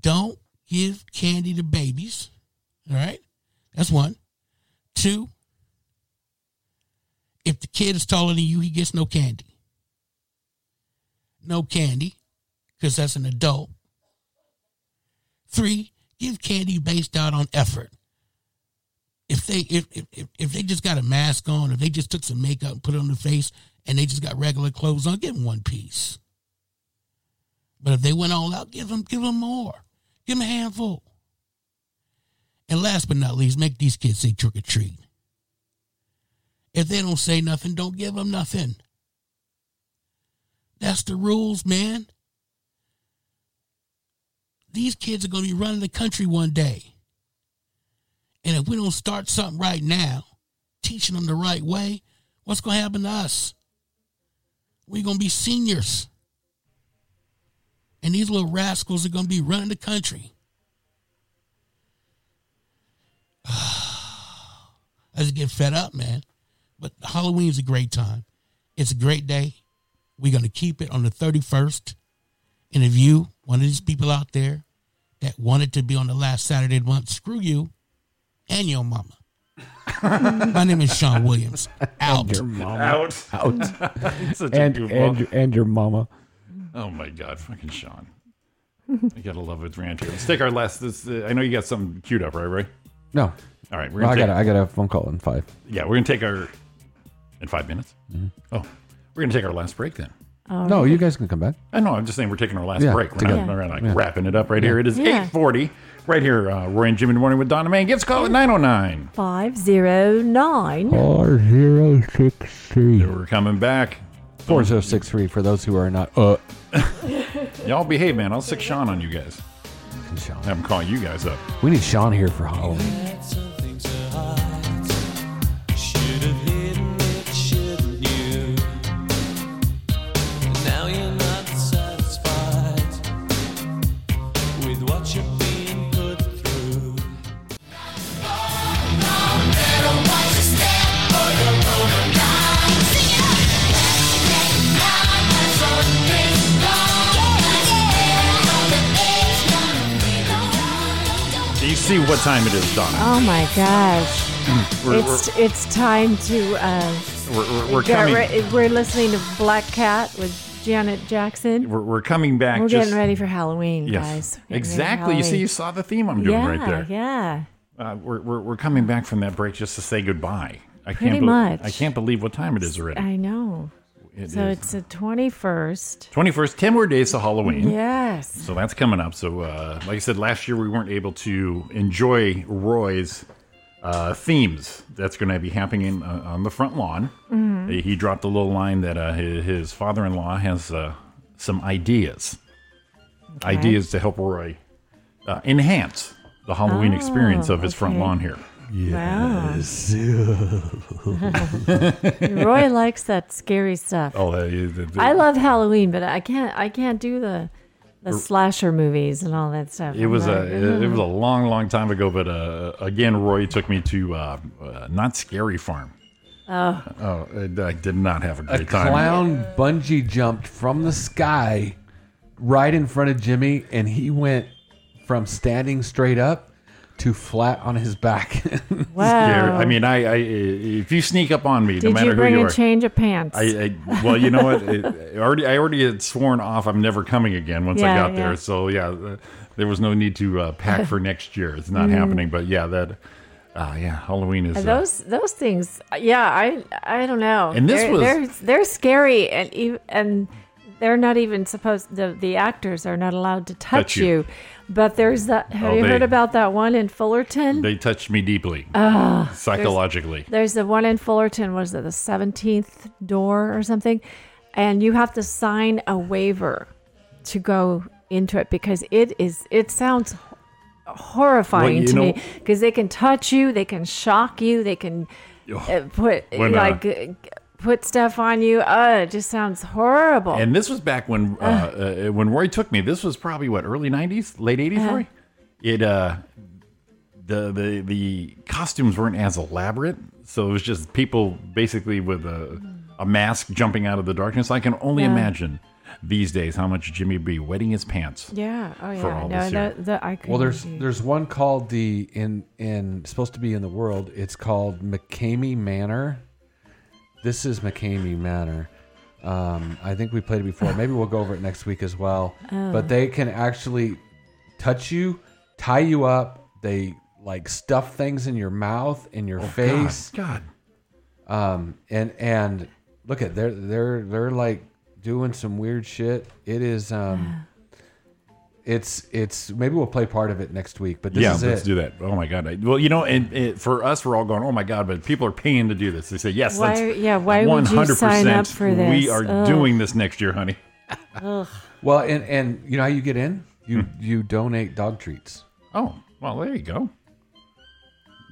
Speaker 14: Don't give candy to babies. All right? That's one. Two, if the kid is taller than you, he gets no candy. No candy, because that's an adult. Three, give candy based out on effort. If they if, if if they just got a mask on, if they just took some makeup and put it on their face, and they just got regular clothes on, give them one piece. But if they went all out, give them, give them more. Give them a handful. And last but not least, make these kids say trick or treat. If they don't say nothing, don't give them nothing. That's the rules, man. These kids are going to be running the country one day. And if we don't start something right now, teaching them the right way, what's going to happen to us? We're going to be seniors. And these little rascals are going to be running the country. <sighs> I just get fed up, man. But Halloween's a great time. It's a great day. We're going to keep it on the 31st. And if you, one of these people out there that wanted to be on the last Saturday of the month, screw you and your mama. My name is Sean Williams. Out.
Speaker 7: And your mama.
Speaker 8: Out.
Speaker 7: Out. <laughs>
Speaker 8: Such a
Speaker 7: and,
Speaker 8: goofball.
Speaker 7: and, and your mama.
Speaker 8: Oh my God, fucking Sean. I gotta love with Rancho. Let's take our last. This, uh, I know you got something queued up, right, Ray?
Speaker 7: No.
Speaker 8: All right, we're
Speaker 7: Well,
Speaker 8: gonna
Speaker 7: I
Speaker 8: take,
Speaker 7: got I got a phone call in five.
Speaker 8: Yeah, we're gonna take our in five minutes.
Speaker 7: Mm-hmm.
Speaker 8: Oh, we're gonna take our last break then.
Speaker 7: no, you guys can come back.
Speaker 8: I know. I'm just saying we're taking our last
Speaker 7: Yeah,
Speaker 8: break. We're
Speaker 7: together.
Speaker 8: not, we're not like
Speaker 7: Yeah.
Speaker 8: wrapping it up right
Speaker 7: Yeah.
Speaker 8: here. It is
Speaker 11: Yeah.
Speaker 8: 8:40 right here. Uh, Roy and Jimmy in the morning with Donna May. Give us a call at 909.
Speaker 11: 509.
Speaker 7: Four zero six three.
Speaker 8: We're coming back.
Speaker 7: Four zero six three for those who are not. Uh, <laughs>
Speaker 8: Y'all behave, man. I'll sick Sean on you guys. Sean. Have him call you guys up.
Speaker 7: we need Sean here for Halloween.
Speaker 15: Now
Speaker 8: see what time it is, Donna?
Speaker 11: Oh my gosh. <clears throat>
Speaker 8: We're-
Speaker 11: it's it's time to uh
Speaker 8: We're, we're, we're coming.
Speaker 11: re- we're listening to Black Cat with Janet Jackson.
Speaker 8: We're, we're coming back.
Speaker 11: We're
Speaker 8: just,
Speaker 11: getting ready for Halloween,
Speaker 8: Yes,
Speaker 11: guys. We're getting ready for
Speaker 8: exactly. You see, you saw the theme I'm doing
Speaker 11: yeah,
Speaker 8: right there.
Speaker 11: Yeah.
Speaker 8: Uh, we're, we're, we're coming back from that break just to say goodbye. I
Speaker 11: Pretty
Speaker 8: can't bel-
Speaker 11: much.
Speaker 8: I can't believe what time it is already.
Speaker 11: I know.
Speaker 8: It
Speaker 11: so
Speaker 8: is.
Speaker 11: it's the 21st.
Speaker 8: 21st, 10 more days to Halloween.
Speaker 11: Yes.
Speaker 8: So that's coming up. So, uh, like I said, last year we weren't able to enjoy Roy's uh, themes. That's going to be happening uh, on the front lawn.
Speaker 11: Mhm.
Speaker 8: He dropped a little line that uh, his, his father in law has uh, some ideas.
Speaker 11: Okay.
Speaker 8: Ideas to help Roy uh, enhance the Halloween
Speaker 11: Oh,
Speaker 8: experience of his front lawn here.
Speaker 7: Yes. <laughs>
Speaker 11: Roy likes that scary stuff.
Speaker 8: Oh, uh, the- the-
Speaker 11: I love Halloween, but I can't I can't do the the
Speaker 8: Er-
Speaker 11: slasher movies and all that stuff.
Speaker 8: It
Speaker 11: I'm
Speaker 8: was
Speaker 11: not-
Speaker 8: a it, it was a long, long time ago. But uh, again, Roy took me to uh, uh, Knott's Scary Farm.
Speaker 11: Oh.
Speaker 8: oh! I I did not have a
Speaker 7: A
Speaker 8: great time.
Speaker 7: clown bungee jumped from the sky right in front of Jimmy, and he went from standing straight up to flat on his back. <laughs>
Speaker 8: Scary. I mean, I, I if you sneak up on me, no
Speaker 11: Did
Speaker 8: matter
Speaker 11: you
Speaker 8: who
Speaker 11: bring
Speaker 8: you
Speaker 11: a
Speaker 8: are,
Speaker 11: change of pants?
Speaker 8: I, I well, you know what? It, I already I already had sworn off. I'm never coming again once I
Speaker 11: Yeah,
Speaker 8: got there. So yeah, uh, there was no need to uh, pack for <laughs> next year. It's not
Speaker 11: Mhm.
Speaker 8: happening. But yeah, that uh, yeah, Halloween is. Uh,
Speaker 11: those those things, yeah, I I don't know.
Speaker 8: And this
Speaker 11: they're,
Speaker 8: was-
Speaker 11: they're they're scary, and and they're not even supposed. The the actors are not allowed to touch,
Speaker 8: Touch you.
Speaker 11: you. But there's that. Have
Speaker 8: Oh,
Speaker 11: you
Speaker 8: they-
Speaker 11: heard about that one in Fullerton?
Speaker 8: they touched me deeply,
Speaker 11: Ah,
Speaker 8: psychologically.
Speaker 11: There's the one in Fullerton. Was it the seventeenth door or something? And you have to sign a waiver to go into it because it is. It sounds horrifying
Speaker 8: Well,
Speaker 11: to
Speaker 8: know-
Speaker 11: me because they can touch you, they can shock you, they can uh, put
Speaker 8: When, uh,
Speaker 11: like uh, put stuff on you. Uh, it just sounds horrible.
Speaker 8: And this was back when uh, uh, when Roy took me. This was probably what early '90s, late '80s.
Speaker 11: Uh-huh.
Speaker 8: Roy, it uh, the the the costumes weren't as elaborate, so it was just people basically with a a mask jumping out of the darkness. I can only
Speaker 11: Yeah.
Speaker 8: imagine these days how much Jimmy would be wetting his pants.
Speaker 11: yeah. Oh yeah.
Speaker 8: for all
Speaker 11: no,
Speaker 8: this here.
Speaker 11: the, the, I
Speaker 7: Well, there's
Speaker 11: do-
Speaker 7: there's one called the in in supposed to be in the world. It's called McKamey Manor. This is McKamey Manor. Um, I think we played it before. Maybe we'll go over it next week as well.
Speaker 11: Oh.
Speaker 7: But they can actually touch you, tie you up. They like stuff things in your mouth, in your
Speaker 8: Oh,
Speaker 7: face.
Speaker 8: God,
Speaker 7: Um, and and look at they're they're they're like doing some weird shit. It is um, It's it's maybe we'll play part of it next week, but this
Speaker 8: yeah,
Speaker 7: is
Speaker 8: let's
Speaker 7: it.
Speaker 8: do that. Oh my god! I- Well, you know, and it, for us, we're all going, "Oh my god!" But people are paying to do this. They say, "Yes,
Speaker 11: Why-
Speaker 8: let's-
Speaker 11: yeah, why would you sign up for this?
Speaker 8: We are
Speaker 11: Ugh.
Speaker 8: doing this next year, honey."
Speaker 11: Ugh.
Speaker 7: Well, and and you know how you get in? You hmm. you donate dog treats.
Speaker 8: Oh, well, there you go.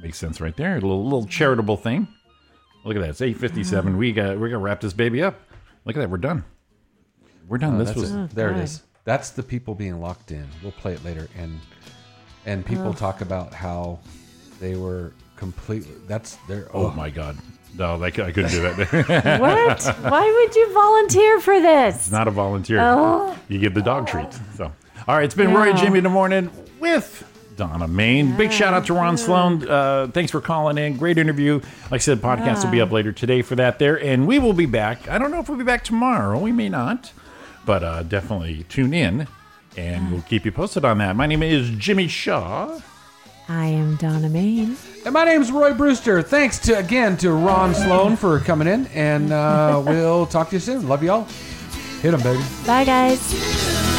Speaker 8: Makes sense right there. A little, little charitable thing. Look at that. It's eight fifty-seven. We got we're gonna wrap this baby up. Look at that. We're done. We're done.
Speaker 7: Oh,
Speaker 8: this was
Speaker 7: it. there. It oh, is. That's the people being locked in. We'll play it later, and and people
Speaker 11: Ugh.
Speaker 7: talk about how they were completely. That's their.
Speaker 8: Oh my god. No, I, I couldn't do that. <laughs>
Speaker 11: What? Why would you volunteer for this?
Speaker 8: It's not a volunteer.
Speaker 11: Oh.
Speaker 8: You give the dog treats. So, all right, it's been Roy and Jimmy in the morning with Donna Main. Big shout out to Ron Sloan. Uh, thanks for calling in. Great interview. Like I said, podcast will be up later today for that there, and we will be back. I don't know if we'll be back tomorrow. We may not, but uh, definitely tune in, and we'll keep you posted on that. My name is Jimmy Shaw.
Speaker 11: I am Donna Main.
Speaker 7: And my name's Roy Brewster. Thanks to again to Ron Sloan for coming in, and uh, <laughs> we'll talk to you soon. Love y'all. Hit them, baby.
Speaker 11: Bye, guys.